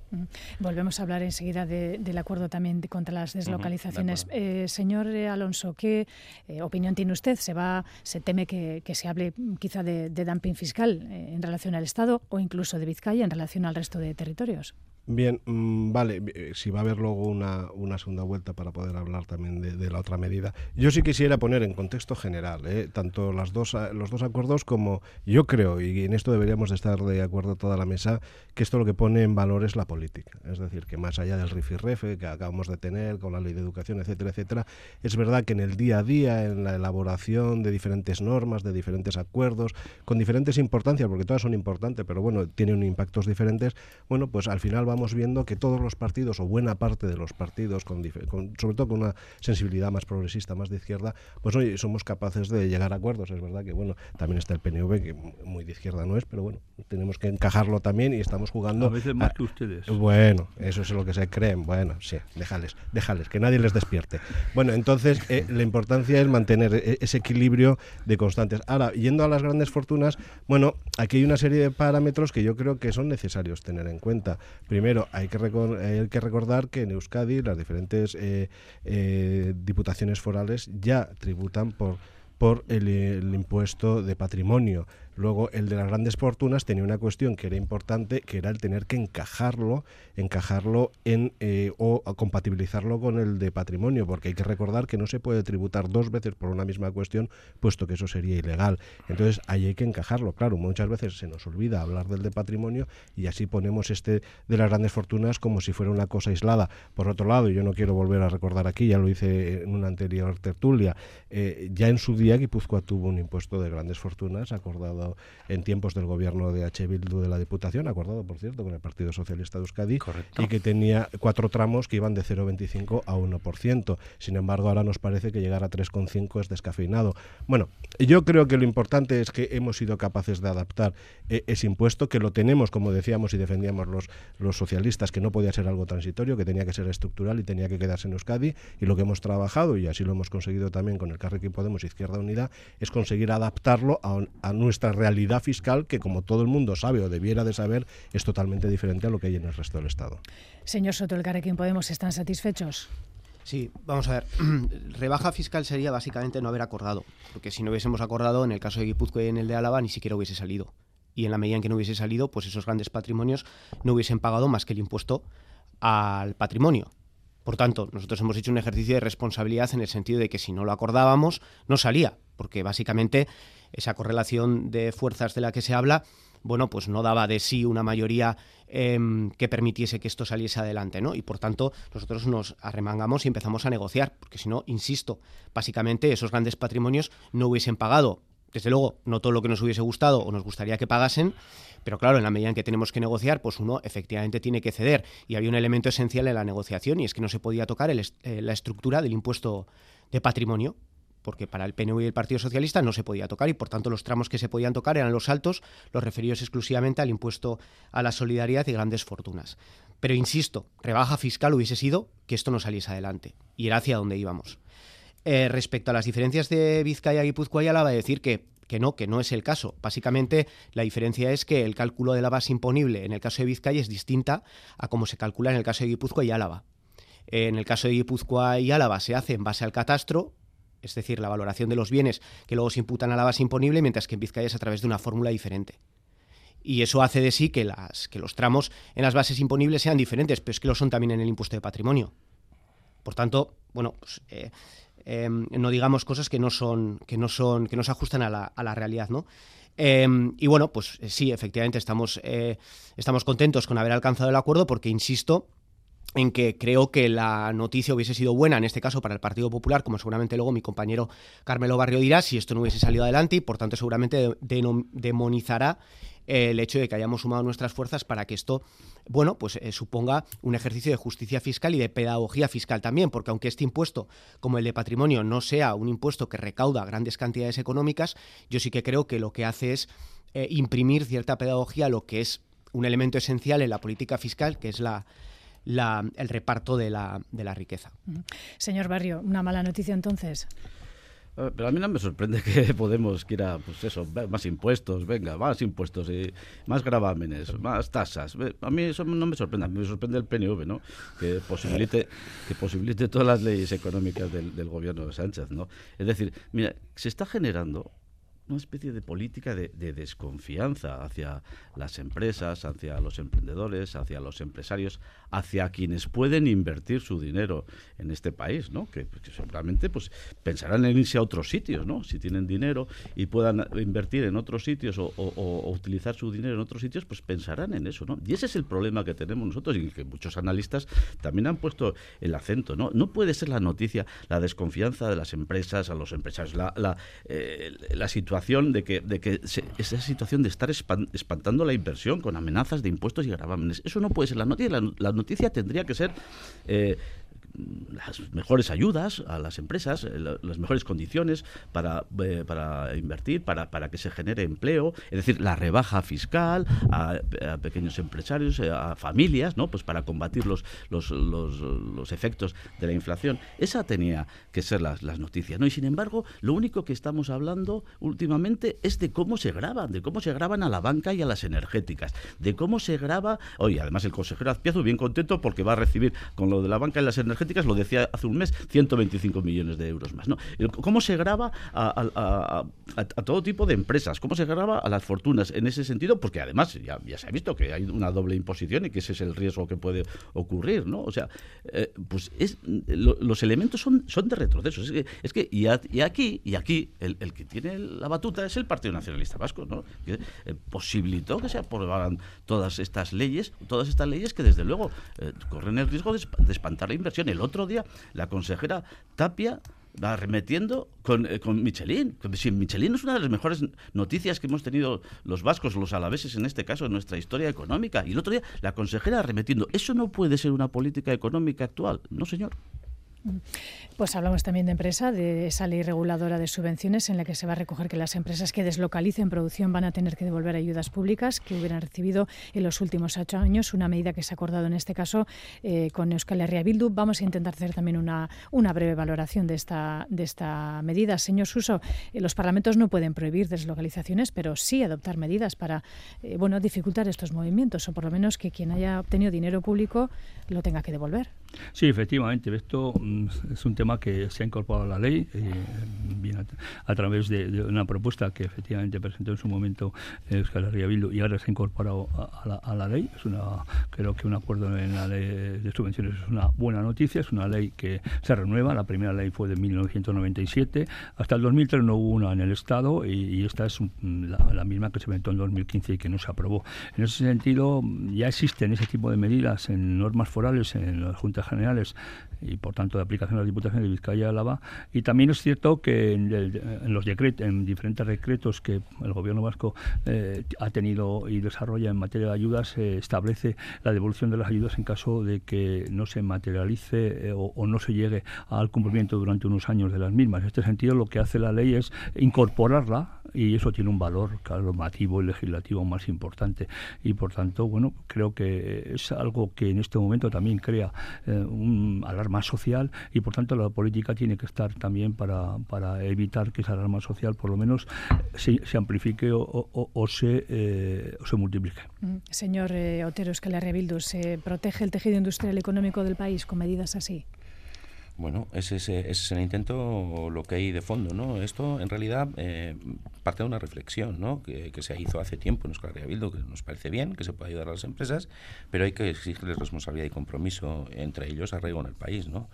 Volvemos a hablar enseguida del acuerdo también contra las deslocalizaciones. eh, señor Alonso qué eh, opinión tiene usted se va se teme que, se hable quizá de, dumping fiscal eh, en relación al Estado o incluso de Vizcaya en relación al resto de territorios. Bien, mm, vale, eh, si va a haber luego una, una segunda vuelta para poder hablar también de, la otra medida. Yo sí quisiera poner en contexto general, eh, tanto las dos, los dos acuerdos como yo creo, y en esto deberíamos de estar de acuerdo toda la mesa, que esto lo que pone en valor es la política. Es decir, que más allá del rifirrefe que acabamos de tener con la ley de educación, etcétera, etcétera, es verdad que en el día a día, en la elaboración de diferentes normas, de diferentes acuerdos, con diferentes importancias, porque todas son importantes, pero bueno, tienen impactos diferentes, bueno, pues al final vamos viendo que todos los partidos, o buena parte de los partidos, con, sobre todo con una sensibilidad más progresista, más de izquierda, pues hoy somos capaces de llegar a acuerdos. Es verdad que, bueno, también está el PNV, que muy de izquierda no es, pero bueno, tenemos que encajarlo también y estamos jugando... A veces más que ustedes. Bueno, eso es lo que se creen. Bueno, sí, déjales, déjales, que nadie les despierte. Bueno, entonces eh, la importancia es mantener e-, ese equilibrio de constantes. Ahora, yendo a las grandes fortunas, bueno, aquí hay una serie de parámetros que yo creo que son necesarios tener en cuenta. Primero, Primero, hay que, hay que recordar que en Euskadi las diferentes eh, eh, diputaciones forales ya tributan por por el, impuesto de patrimonio. Luego, el de las grandes fortunas tenía una cuestión que era importante, que era el tener que encajarlo, encajarlo en eh, o compatibilizarlo con el de patrimonio, porque hay que recordar que no se puede tributar dos veces por una misma cuestión, puesto que eso sería ilegal. Entonces, ahí hay que encajarlo. Claro, muchas veces se nos olvida hablar del de patrimonio y así ponemos este de las grandes fortunas como si fuera una cosa aislada. Por otro lado, yo no quiero volver a recordar aquí, ya lo hice en una anterior tertulia, eh, ya en su día Guipúzcoa tuvo un impuesto de grandes fortunas acordado en tiempos del gobierno de H. Bildu de la Diputación, acordado, por cierto, con el Partido Socialista de Euskadi, y que tenía cuatro tramos que iban de 0,25 a 1%. Sin embargo, ahora nos parece que llegar a 3,5 es descafeinado. Bueno, yo creo que lo importante es que hemos sido capaces de adaptar eh, ese impuesto, que lo tenemos, como decíamos y defendíamos los, los socialistas, que no podía ser algo transitorio, que tenía que ser estructural y tenía que quedarse en Euskadi, y lo que hemos trabajado, y así lo hemos conseguido también con el Carrequín Podemos Izquierda Unida, es conseguir adaptarlo a, a nuestra realidad fiscal que, como todo el mundo sabe o debiera de saber, es totalmente diferente a lo que hay en el resto del Estado. Señor Soto, el Carrequín Podemos, ¿están satisfechos? Sí, vamos a ver. Rebaja fiscal sería básicamente no haber acordado, porque si no hubiésemos acordado, en el caso de Guipúzcoa y en el de Álava ni siquiera hubiese salido y en la medida en que no hubiese salido, pues esos grandes patrimonios no hubiesen pagado más que el impuesto al patrimonio. Por tanto, nosotros hemos hecho un ejercicio de responsabilidad en el sentido de que si no lo acordábamos, no salía, porque básicamente esa correlación de fuerzas de la que se habla, bueno, pues no daba de sí una mayoría em, que permitiese que esto saliese adelante, ¿no? Y por tanto, nosotros nos arremangamos y empezamos a negociar, porque si no, insisto, básicamente esos grandes patrimonios no hubiesen pagado desde luego, no todo lo que nos hubiese gustado o nos gustaría que pagasen, pero claro, en la medida en que tenemos que negociar, pues uno efectivamente tiene que ceder. Y había un elemento esencial en la negociación y es que no se podía tocar eh, la estructura del impuesto de patrimonio, porque para el PNV y el Partido Socialista no se podía tocar y por tanto los tramos que se podían tocar eran los altos, los referidos exclusivamente al impuesto a la solidaridad y grandes fortunas. Pero insisto, rebaja fiscal hubiese sido que esto no saliese adelante y era hacia donde íbamos. Eh, respecto a las diferencias de Vizcaya, Guipúzcoa y Álava, decir que, que no, que no es el caso. Básicamente, la diferencia es que el cálculo de la base imponible en el caso de Vizcaya es distinta a cómo se calcula en el caso de Guipúzcoa y Álava. En el caso de Guipúzcoa y Álava se hace en base al catastro, es decir, la valoración de los bienes que luego se imputan a la base imponible, mientras que en Vizcaya es a través de una fórmula diferente. Y eso hace de sí que, las, que los tramos en las bases imponibles sean diferentes, pero es que lo son también en el impuesto de patrimonio. Por tanto, bueno, pues, eh, Em, no digamos cosas que no son, que no son, que no se ajustan a la, a la realidad, ¿no? Em, y bueno, pues eh, sí, efectivamente estamos, eh, estamos contentos con haber alcanzado el acuerdo porque, insisto, en que creo que la noticia hubiese sido buena, en este caso para el Partido Popular, como seguramente luego mi compañero Carmelo Barrio dirá, si esto no hubiese salido adelante y por tanto seguramente demonizará el hecho de que hayamos sumado nuestras fuerzas para que esto, bueno, pues eh, suponga un ejercicio de justicia fiscal y de pedagogía fiscal también, porque aunque este impuesto, como el de patrimonio, no sea un impuesto que recauda grandes cantidades económicas, yo sí que creo que lo que hace es eh, imprimir cierta pedagogía a lo que es un elemento esencial en la política fiscal, que es la, el reparto de la, de la riqueza. Señor Barrio, una mala noticia entonces. Eh, pero a mí no me sorprende que Podemos quiera, pues eso, más impuestos, venga, más impuestos, y más gravámenes, más tasas. A mí eso no me sorprende, a mí me sorprende el PNV, ¿no? Que posibilite, que posibilite todas las leyes económicas del, del gobierno de Sánchez, ¿no? Es decir, mira, se está generando una especie de política de, desconfianza hacia las empresas, hacia los emprendedores, hacia los empresarios, hacia quienes pueden invertir su dinero en este país, ¿no? Que, seguramente pues pensarán en irse a otros sitios, ¿no? Si tienen dinero y puedan invertir en otros sitios o, utilizar su dinero en otros sitios, pues pensarán en eso, ¿no? Y ese es el problema que tenemos nosotros y que muchos analistas también han puesto el acento, ¿no? No puede ser la noticia la desconfianza de las empresas a los empresarios, la, eh, la situación de que, de que esa situación de estar espantando la inversión con amenazas de impuestos y gravámenes. Eso no puede ser la noticia. La, noticia tendría que ser eh, las mejores ayudas a las empresas, eh, las mejores condiciones para, eh, para invertir, para, para, que se genere empleo, es decir, la rebaja fiscal a, pequeños empresarios, eh, a familias, ¿no? Pues para combatir los, los, los, efectos de la inflación. Esa tenía que ser las, las noticias, ¿no? Y sin embargo, lo único que estamos hablando últimamente es de cómo se graban, de cómo se graban a la banca y a las energéticas, de cómo se graba, oye, además el consejero Azpiazu bien contento porque va a recibir con lo de la banca y las energéticas lo decía hace un mes, 125 millones de euros más. ¿no? ¿Cómo se graba a, todo tipo de empresas? ¿Cómo se graba a las fortunas en ese sentido? Porque además ya, se ha visto que hay una doble imposición y que ese es el riesgo que puede ocurrir. ¿no? O sea, eh, pues es, los elementos son, son de retroceso. Es que, es que y, aquí, y aquí el, que tiene la batuta es el Partido Nacionalista Vasco, ¿no? que eh, posibilitó que se aprobaran todas estas leyes, todas estas leyes que desde luego eh, corren el riesgo de, espantar la inversión el otro día la consejera Tapia va arremetiendo con, eh, con Michelin. Si Michelin es una de las mejores noticias que hemos tenido los vascos, los alaveses en este caso, en nuestra historia económica. Y el otro día la consejera arremetiendo. Eso no puede ser una política económica actual. No, señor. Pues hablamos también de empresa, de esa ley reguladora de subvenciones en la que se va a recoger que las empresas que deslocalicen producción van a tener que devolver ayudas públicas que hubieran recibido en los últimos ocho años, una medida que se ha acordado en este caso eh, con Euskal Herria Bildu. Vamos a intentar hacer también una, una breve valoración de esta, de esta medida. Señor Suso, eh, los parlamentos no pueden prohibir deslocalizaciones, pero sí adoptar medidas para eh, bueno, dificultar estos movimientos o por lo menos que quien haya obtenido dinero público lo tenga que devolver. Sí, efectivamente, esto mm, es un tema que se ha incorporado a la ley eh, a, través de, una propuesta que efectivamente presentó en su momento Euskal Herria Bildu y ahora se ha incorporado a, la, ley. Es una, creo que un acuerdo en la ley de subvenciones es una buena noticia, es una ley que se renueva. La primera ley fue de 1997, hasta el 2003 no hubo una en el Estado y, esta es la, misma que se inventó en 2015 y que no se aprobó. En ese sentido, ya existen ese tipo de medidas en normas forales, en las juntas generales y por tanto de aplicación a la Diputación de Vizcaya y Álava. Y también es cierto que en, los decretos, en diferentes decretos que el Gobierno vasco eh, ha tenido y desarrolla en materia de ayudas, se establece la devolución de las ayudas en caso de que no se materialice eh, o, no se llegue al cumplimiento durante unos años de las mismas. En este sentido, lo que hace la ley es incorporarla y eso tiene un valor normativo y legislativo más importante. Y por tanto, bueno, creo que es algo que en este momento también crea eh, un alarma social y por tanto la política tiene que estar también para, para evitar que esa alarma social por lo menos se, se amplifique o, o, se, eh, o se multiplique. Mm, señor eh, Otero Escalera Bildu, ¿se protege el tejido industrial económico del país con medidas así? Bueno, ese, ese, es el intento, lo que hay de fondo, ¿no? Esto, en realidad, eh, parte de una reflexión, ¿no? Que, se hizo hace tiempo en Euskal Bildu, que nos parece bien, que se puede ayudar a las empresas, pero hay que exigirles responsabilidad y compromiso entre ellos, arraigo en el país, ¿no?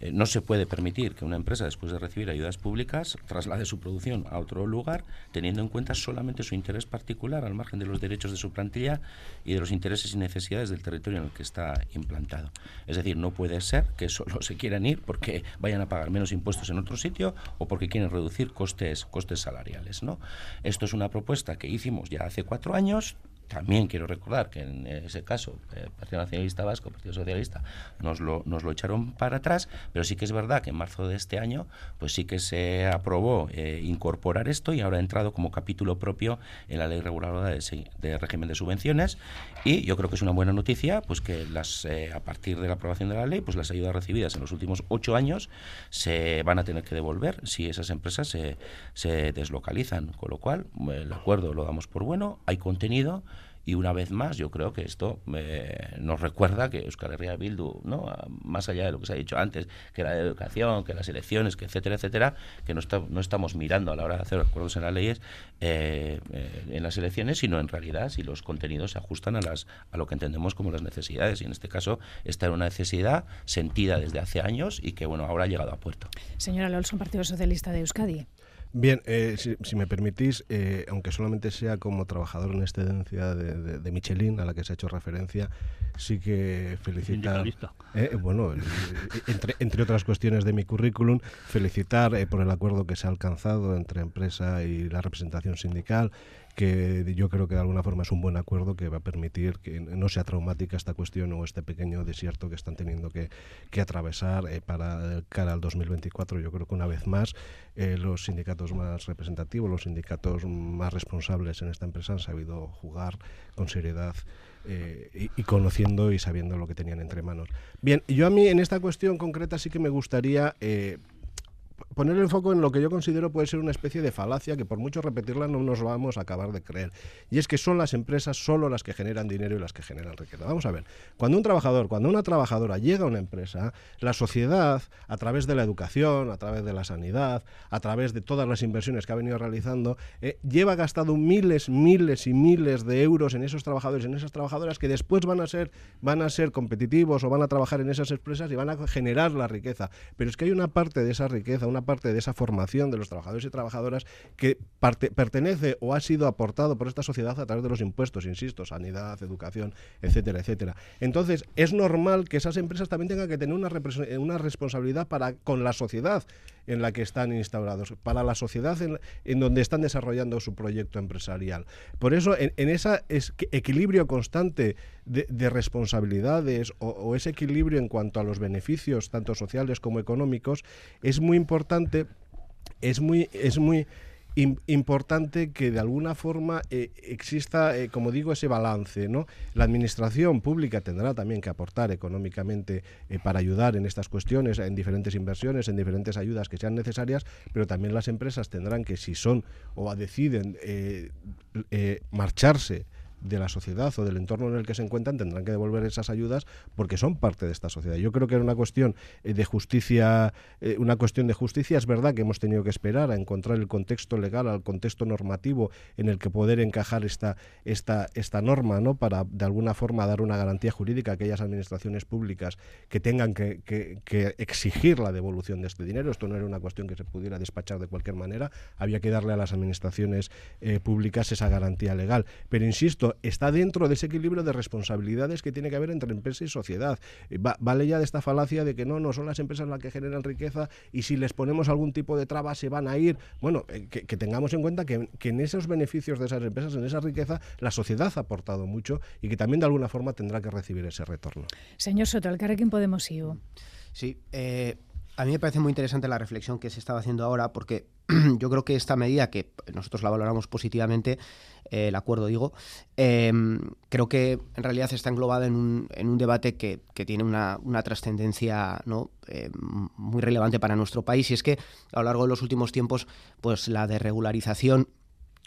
Eh, no se puede permitir que una empresa, después de recibir ayudas públicas, traslade su producción a otro lugar, teniendo en cuenta solamente su interés particular, al margen de los derechos de su plantilla y de los intereses y necesidades del territorio en el que está implantado. Es decir, no puede ser que solo se quieran ir porque vayan a pagar menos impuestos en otro sitio o porque quieren reducir costes, costes salariales. ¿no? Esto es una propuesta que hicimos ya hace cuatro años, también quiero recordar que en ese caso el eh, Partido Nacionalista Vasco, el Partido Socialista, nos lo, nos lo echaron para atrás, pero sí que es verdad que en marzo de este año pues sí que se aprobó eh, incorporar esto y ahora ha entrado como capítulo propio en la ley reguladora de, régimen de subvenciones y yo creo que es una buena noticia pues que las eh, a partir de la aprobación de la ley pues las ayudas recibidas en los últimos ocho años se van a tener que devolver si esas empresas se, se deslocalizan, con lo cual el acuerdo lo damos por bueno, hay contenido y una vez más, yo creo que esto eh, nos recuerda que Euskal Herria Bildu, ¿no? más allá de lo que se ha dicho antes, que la educación, que las elecciones, que etcétera, etcétera, que no, está, no estamos mirando a la hora de hacer acuerdos en las leyes eh, eh, en las elecciones, sino en realidad si los contenidos se ajustan a, las, a lo que entendemos como las necesidades. Y en este caso, esta era una necesidad sentida desde hace años y que, bueno, ahora ha llegado a puerto. Señora Alonso, Partido Socialista de Euskadi. Bien, eh, si, me permitís, eh, aunque solamente sea como trabajador en excedencia de, de, Michelin, a la que se ha hecho referencia, sí que felicitar, eh, bueno, entre, entre otras cuestiones de mi currículum, felicitar por el acuerdo que se ha alcanzado entre empresa y la representación sindical, que yo creo que de alguna forma es un buen acuerdo que va a permitir que no sea traumática esta cuestión o este pequeño desierto que están teniendo que, atravesar eh, para cara al 2024. Yo creo que una vez más eh, los sindicatos más representativos, los sindicatos más responsables en esta empresa han sabido jugar con seriedad eh, y, conociendo y sabiendo lo que tenían entre manos. Bien, yo a mí en esta cuestión concreta sí que me gustaría poner el foco en lo que yo considero puede ser una especie de falacia que por mucho repetirla no nos vamos a acabar de creer. Y es que son las empresas solo las que generan dinero y las que generan riqueza. Vamos a ver, cuando un trabajador, cuando una trabajadora llega a una empresa, la sociedad, a través de la educación, a través de la sanidad, a través de todas las inversiones que ha venido realizando, eh, lleva gastado miles, miles y miles de euros en esos trabajadores, en esas trabajadoras que después van a ser, van a ser competitivos o van a trabajar en esas empresas y van a generar la riqueza. Pero es que hay una parte de esa riqueza, una parte de esa formación de los trabajadores y trabajadoras que pertenece o ha sido aportado por esta sociedad a través de los impuestos, insisto, sanidad, educación, etcétera, etcétera. Entonces, es normal que esas empresas también tengan que tener una, una responsabilidad para con la sociedad en la que están instaurados, para la sociedad en, donde están desarrollando su proyecto empresarial. Por eso, en, ese equilibrio constante de, responsabilidades o, ese equilibrio en cuanto a los beneficios, tanto sociales como económicos, es muy importante, es muy, es muy importante que de alguna forma eh, exista, eh, como digo, ese balance. ¿no? La administración pública tendrá también que aportar económicamente eh, para ayudar en estas cuestiones, en diferentes inversiones, en diferentes ayudas que sean necesarias, pero también las empresas tendrán que, si son o deciden marcharse de la sociedad o del entorno en el que se encuentran tendrán que devolver esas ayudas porque son parte de esta sociedad. Yo creo que era una cuestión eh, de justicia, eh, una cuestión de justicia. Es verdad que hemos tenido que esperar a encontrar el contexto legal, al contexto normativo en el que poder encajar esta, esta, esta norma, ¿no? Para de alguna forma dar una garantía jurídica a aquellas administraciones públicas que tengan que, exigir la devolución de este dinero. Esto no era una cuestión que se pudiera despachar de cualquier manera. Había que darle a las administraciones eh, públicas esa garantía legal. Pero insisto, está dentro de ese equilibrio de responsabilidades que tiene que haber entre empresa y sociedad. Eh, vale ya de esta falacia de que no, no son las empresas las que generan riqueza y si les ponemos algún tipo de traba se van a ir. Bueno, eh, que, tengamos en cuenta que, en esos beneficios de esas empresas, en esa riqueza, la sociedad ha aportado mucho y que también de alguna forma tendrá que recibir ese retorno. Señor Soto, el Carrequín Podemos Sí, a mí me parece muy interesante la reflexión que se estaba haciendo ahora porque yo creo que esta medida, que nosotros la valoramos positivamente, eh, el acuerdo digo, em, creo que en realidad está englobada en un, en un debate que, tiene una, trascendencia ¿no? Eh, muy relevante para nuestro país y es que a lo largo de los últimos tiempos pues la desregularización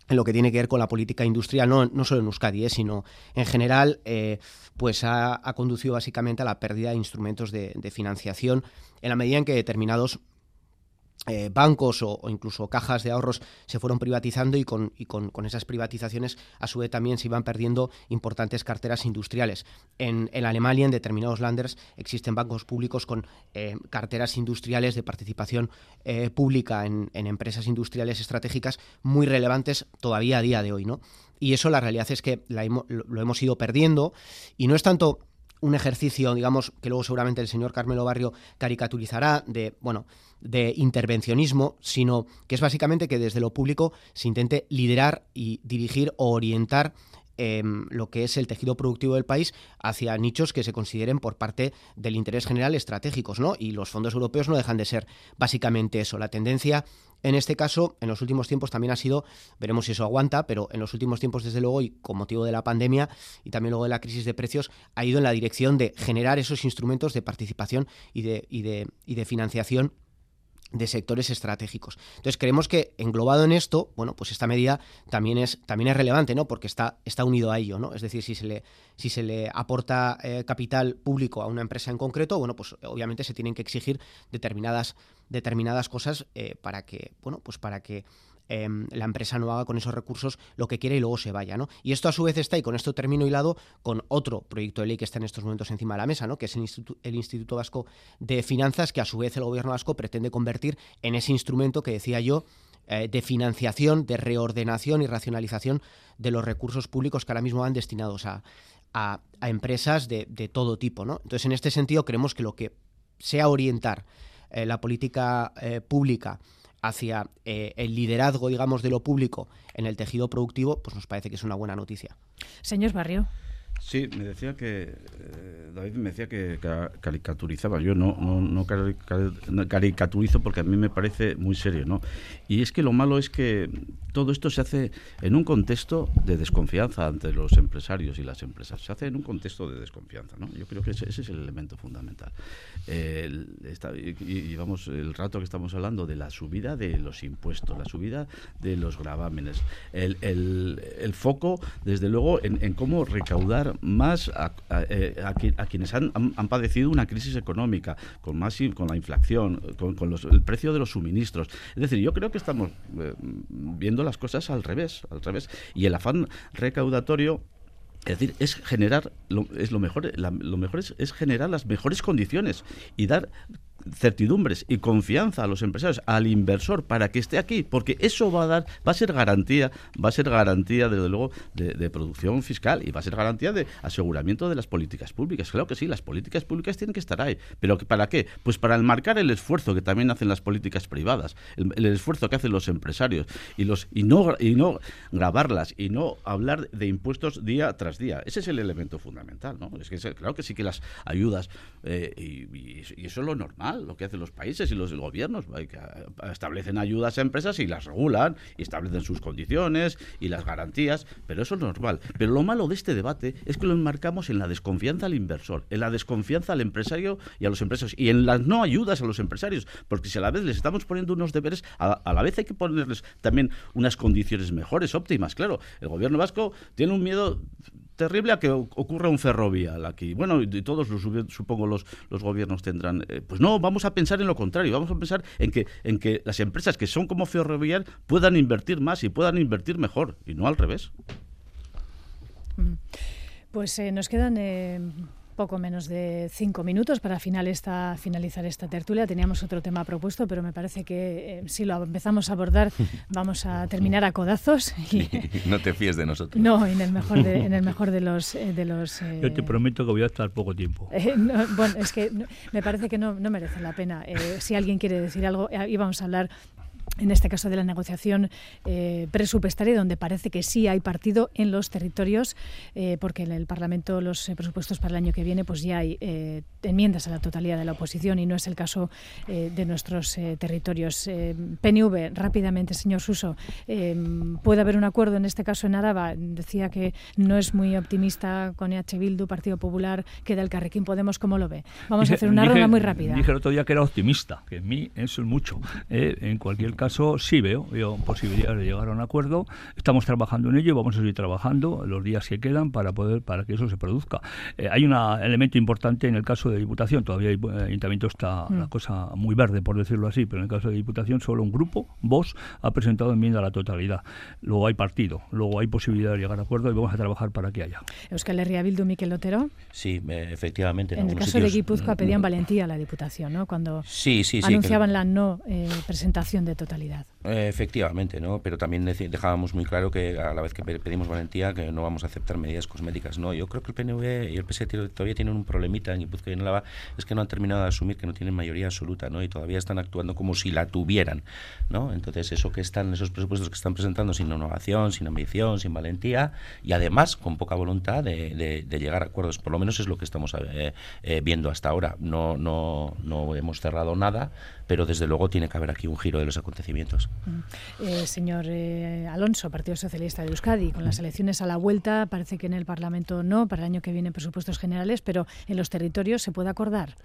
en lo que tiene que ver con la política industrial, no, no solo en Euskadi, eh, sino en general, pues ha, conducido básicamente a la pérdida de instrumentos de, financiación en la medida en que determinados eh, bancos o, incluso cajas de ahorros se fueron privatizando y, con, con, esas privatizaciones a su vez también se iban perdiendo importantes carteras industriales. En, Alemania, en determinados landers, existen bancos públicos con eh, carteras industriales de participación eh, pública en, empresas industriales estratégicas muy relevantes todavía a día de hoy. ¿no? Y eso la realidad es que lo hemos ido perdiendo y no es tanto un ejercicio, digamos, que luego seguramente el señor Carmelo Barrio caricaturizará de, bueno, de intervencionismo, sino que es básicamente que desde lo público se intente liderar y dirigir o orientar em, lo que es el tejido productivo del país hacia nichos que se consideren por parte del interés general estratégicos, ¿no? Y los fondos europeos no dejan de ser básicamente eso. La tendencia en este caso, en los últimos tiempos también ha sido, veremos si eso aguanta, pero en los últimos tiempos, desde luego, y con motivo de la pandemia y también luego de la crisis de precios, ha ido en la dirección de generar esos instrumentos de participación y de, y de, y de financiación de sectores estratégicos. Entonces creemos que englobado en esto, bueno, pues esta medida también es, también es relevante, ¿no? Porque está, está unido a ello, ¿no? Es decir, si se le, si se le aporta eh, capital público a una empresa en concreto, bueno, pues obviamente se tienen que exigir determinadas, determinadas cosas eh, para que, bueno, pues para que Em, la empresa no haga con esos recursos lo que quiere y luego se vaya. ¿no? Y esto a su vez está, y con esto termino hilado, con otro proyecto de ley que está en estos momentos encima de la mesa, ¿no? que es el, Instituto Vasco de Finanzas, que a su vez el gobierno vasco pretende convertir en ese instrumento que decía yo, eh, de financiación, de reordenación y racionalización de los recursos públicos que ahora mismo van destinados a, a, empresas de, todo tipo. ¿no? Entonces, en este sentido, creemos que lo que sea orientar eh, la política eh, pública hacia eh, el liderazgo, digamos, de lo público en el tejido productivo, pues nos parece que es una buena noticia. Señor Barrio. Sí, me decía que eh, David me decía que caricaturizaba. Yo no, no, no, caricaturizo porque a mí me parece muy serio, ¿no? Y es que lo malo es que todo esto se hace en un contexto de desconfianza ante los empresarios y las empresas. Se hace en un contexto de desconfianza, ¿no? Yo creo que ese, es el elemento fundamental. y, vamos, el rato que estamos hablando de la subida de los impuestos, la subida de los gravámenes, el, el, foco, desde luego, en, en cómo recaudar más a, eh, quienes han, padecido una crisis económica, con más con la inflación, con, el precio de los suministros. Es decir, yo creo que estamos eh, viendo las cosas al revés, al revés. Y el afán recaudatorio es decir, es generar, lo, es lo mejor, lo mejor es, generar las mejores condiciones y dar certidumbres y confianza a los empresarios, al inversor, para que esté aquí, porque eso va a dar, va a ser garantía, va a ser garantía, desde luego, de, producción fiscal y va a ser garantía de aseguramiento de las políticas públicas. Claro que sí, las políticas públicas tienen que estar ahí, pero ¿para qué? Pues para enmarcar el esfuerzo que también hacen las políticas privadas, el, esfuerzo que hacen los empresarios y los y no y no grabarlas y no hablar de impuestos día tras día. Ese es el elemento fundamental, ¿no? Es que claro que sí que las ayudas eh, y eso es lo normal lo que hacen los países y los gobiernos, que establecen ayudas a empresas y las regulan y establecen sus condiciones y las garantías, pero eso es normal. Pero lo malo de este debate es que lo enmarcamos en la desconfianza al inversor, en la desconfianza al empresario y a los empresarios y en las no ayudas a los empresarios, porque si a la vez les estamos poniendo unos deberes, a, la vez hay que ponerles también unas condiciones mejores, óptimas. Claro, el gobierno vasco tiene un miedo terrible a que ocurra un ferrovial aquí. Bueno, y todos los, supongo los, los gobiernos tendrán. Eh, pues no, vamos a pensar en lo contrario, vamos a pensar en que, en que las empresas que son como ferrovial puedan invertir más y puedan invertir mejor, y no al revés. Mm. Pues eh, nos quedan eh, poco menos de cinco minutos para final esta, finalizar esta tertulia. Teníamos otro tema propuesto, pero me parece que eh, si lo empezamos a abordar vamos a terminar a codazos. Y, no te fíes de nosotros. No, en el mejor de, en el mejor de los... Eh, de los eh, Yo te prometo que voy a estar poco tiempo. bueno, es que me parece que no, no merece la pena. si alguien quiere decir algo, íbamos a hablar en este caso de la negociación eh, presupuestaria, donde parece que sí hay partido en los territorios, eh, porque en el Parlamento los eh, presupuestos para el año que viene, pues ya hay enmiendas a la totalidad de la oposición y no es el caso de nuestros territorios. PNV, rápidamente, señor Suso, ¿puede haber un acuerdo en este caso en Araba? Decía que no es muy optimista con EH Bildu, Partido Popular, queda el Carrequín Podemos, ¿cómo lo ve? Vamos a hacer una ronda muy rápida. Dije el otro día que era optimista, que en mí eso es mucho. en cualquier caso, sí veo, veo posibilidades de llegar a un acuerdo. Estamos trabajando en ello y vamos a seguir trabajando los días que quedan para poder para que eso se produzca. Eh, hay un elemento importante en el caso de Diputación. Todavía el Ayuntamiento está mm. la cosa muy verde, por decirlo así, pero en el caso de Diputación solo un grupo, vos, ha presentado enmienda a la totalidad. Luego hay partido, luego hay posibilidad de llegar a acuerdo y vamos a trabajar para que haya. Euskal Herria Bildu, Miquel Otero. Sí, efectivamente. En, el caso de Guipúzcoa pedían mm, valentía a la Diputación, ¿no? Cuando sí, sí, anunciaban la no eh, presentación de totalidad. Eh, efectivamente, ¿no? Pero también dejábamos muy claro que a la vez que pedimos valentía que no vamos a aceptar medidas cosméticas, ¿no? Yo creo que el PNV y el PS todavía tienen un problemita en Guipúzcoa y en Álava, es que no han terminado de asumir que no tienen mayoría absoluta, ¿no? Y todavía están actuando como si la tuvieran, ¿no? Entonces eso que están, esos presupuestos que están presentando sin innovación, sin ambición, sin valentía y además con poca voluntad de, llegar a acuerdos, por lo menos es lo que estamos eh, eh, viendo hasta ahora. No, no, no hemos cerrado nada, pero desde luego tiene que haber aquí un giro de los acontecimientos. Eh, señor eh, Alonso, Partido Socialista de Euskadi, con las elecciones a la vuelta, parece que en el Parlamento no, para el año que viene presupuestos generales, pero en los territorios se puede acordar.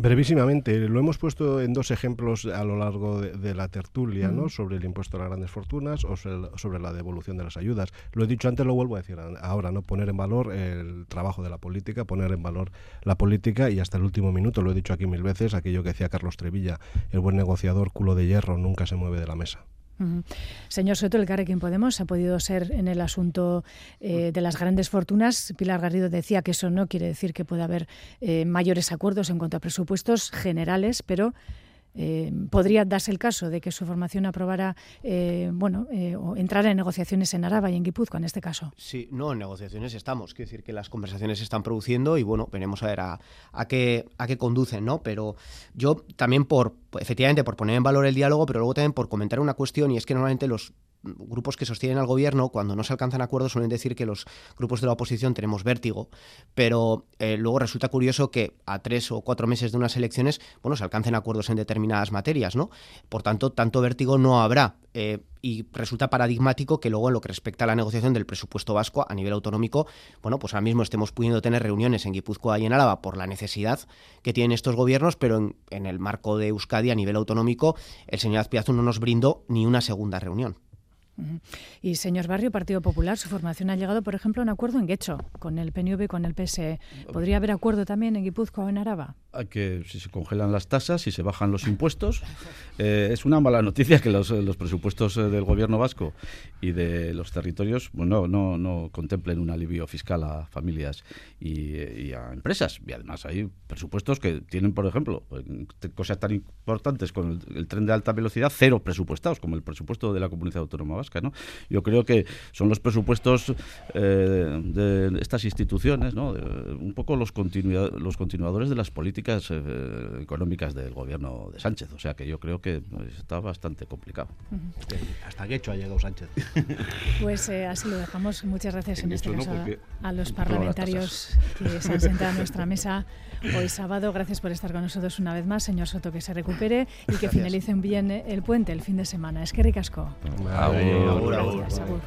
Brevísimamente, lo hemos puesto en dos ejemplos a lo largo de, la tertulia, ¿no? Sobre el impuesto a las grandes fortunas o sobre, la devolución de las ayudas. Lo he dicho antes, lo vuelvo a decir ahora, ¿no? Poner en valor el trabajo de la política, poner en valor la política y hasta el último minuto, lo he dicho aquí mil veces, aquello que decía Carlos Trevilla, el buen negociador, culo de hierro, nunca se mueve de la mesa. Señor Soto, el Carrequín Podemos ha podido ser en el asunto eh, de las grandes fortunas. Pilar Garrido decía que eso no quiere decir que pueda haber eh, mayores acuerdos en cuanto a presupuestos generales, pero eh, podría darse el caso de que su formación aprobara, eh, bueno, eh, o entrara en negociaciones en Araba y en Guipúzcoa, en este caso. Sí, no, en negociaciones estamos. Quiero decir que las conversaciones se están produciendo y, bueno, veremos a ver a, qué, a qué conducen, ¿no? Pero yo también por, efectivamente, por poner en valor el diálogo, pero luego también por comentar una cuestión y es que normalmente los grupos que sostienen al gobierno, cuando no se alcanzan acuerdos, suelen decir que los grupos de la oposición tenemos vértigo, pero eh, luego resulta curioso que a tres o cuatro meses de unas elecciones, bueno, se alcancen acuerdos en determinadas materias, ¿no? Por tanto, tanto vértigo no habrá. Eh, y resulta paradigmático que luego en lo que respecta a la negociación del presupuesto vasco a nivel autonómico, bueno, pues ahora mismo estemos pudiendo tener reuniones en Guipúzcoa y en Álava por la necesidad que tienen estos gobiernos, pero en, el marco de Euskadi a nivel autonómico, el señor Azpiazu no nos brindó ni una segunda reunión. Y señor Barrio, Partido Popular, su formación ha llegado, por ejemplo, a un acuerdo en Guecho con el PNV y con el PSE. ¿Podría haber acuerdo también en Guipúzcoa o en Araba? que si se congelan las tasas, si se bajan los impuestos, eh, es una mala noticia que los, presupuestos eh, del gobierno vasco y de los territorios bueno, no, no contemplen un alivio fiscal a familias y, a empresas. Y además hay presupuestos que tienen, por ejemplo, cosas tan importantes con el, el tren de alta velocidad, cero presupuestados, como el presupuesto de la Comunidad Autónoma Vasca. Vasca. ¿no? Yo creo que son los presupuestos eh, de estas instituciones, ¿no? un poco los, los continuadores de las políticas eh, económicas del gobierno de Sánchez. O sea que yo creo que pues, está bastante complicado. Hasta que hecho ha llegado Sánchez. Pues así lo dejamos. Muchas gracias en, este caso a, los parlamentarios que se han sentado a nuestra mesa hoy sábado. Gracias por estar con nosotros una vez más, señor Soto, que se recupere y que finalicen bien el puente el fin de semana. Es que ricasco agur. agur. agur.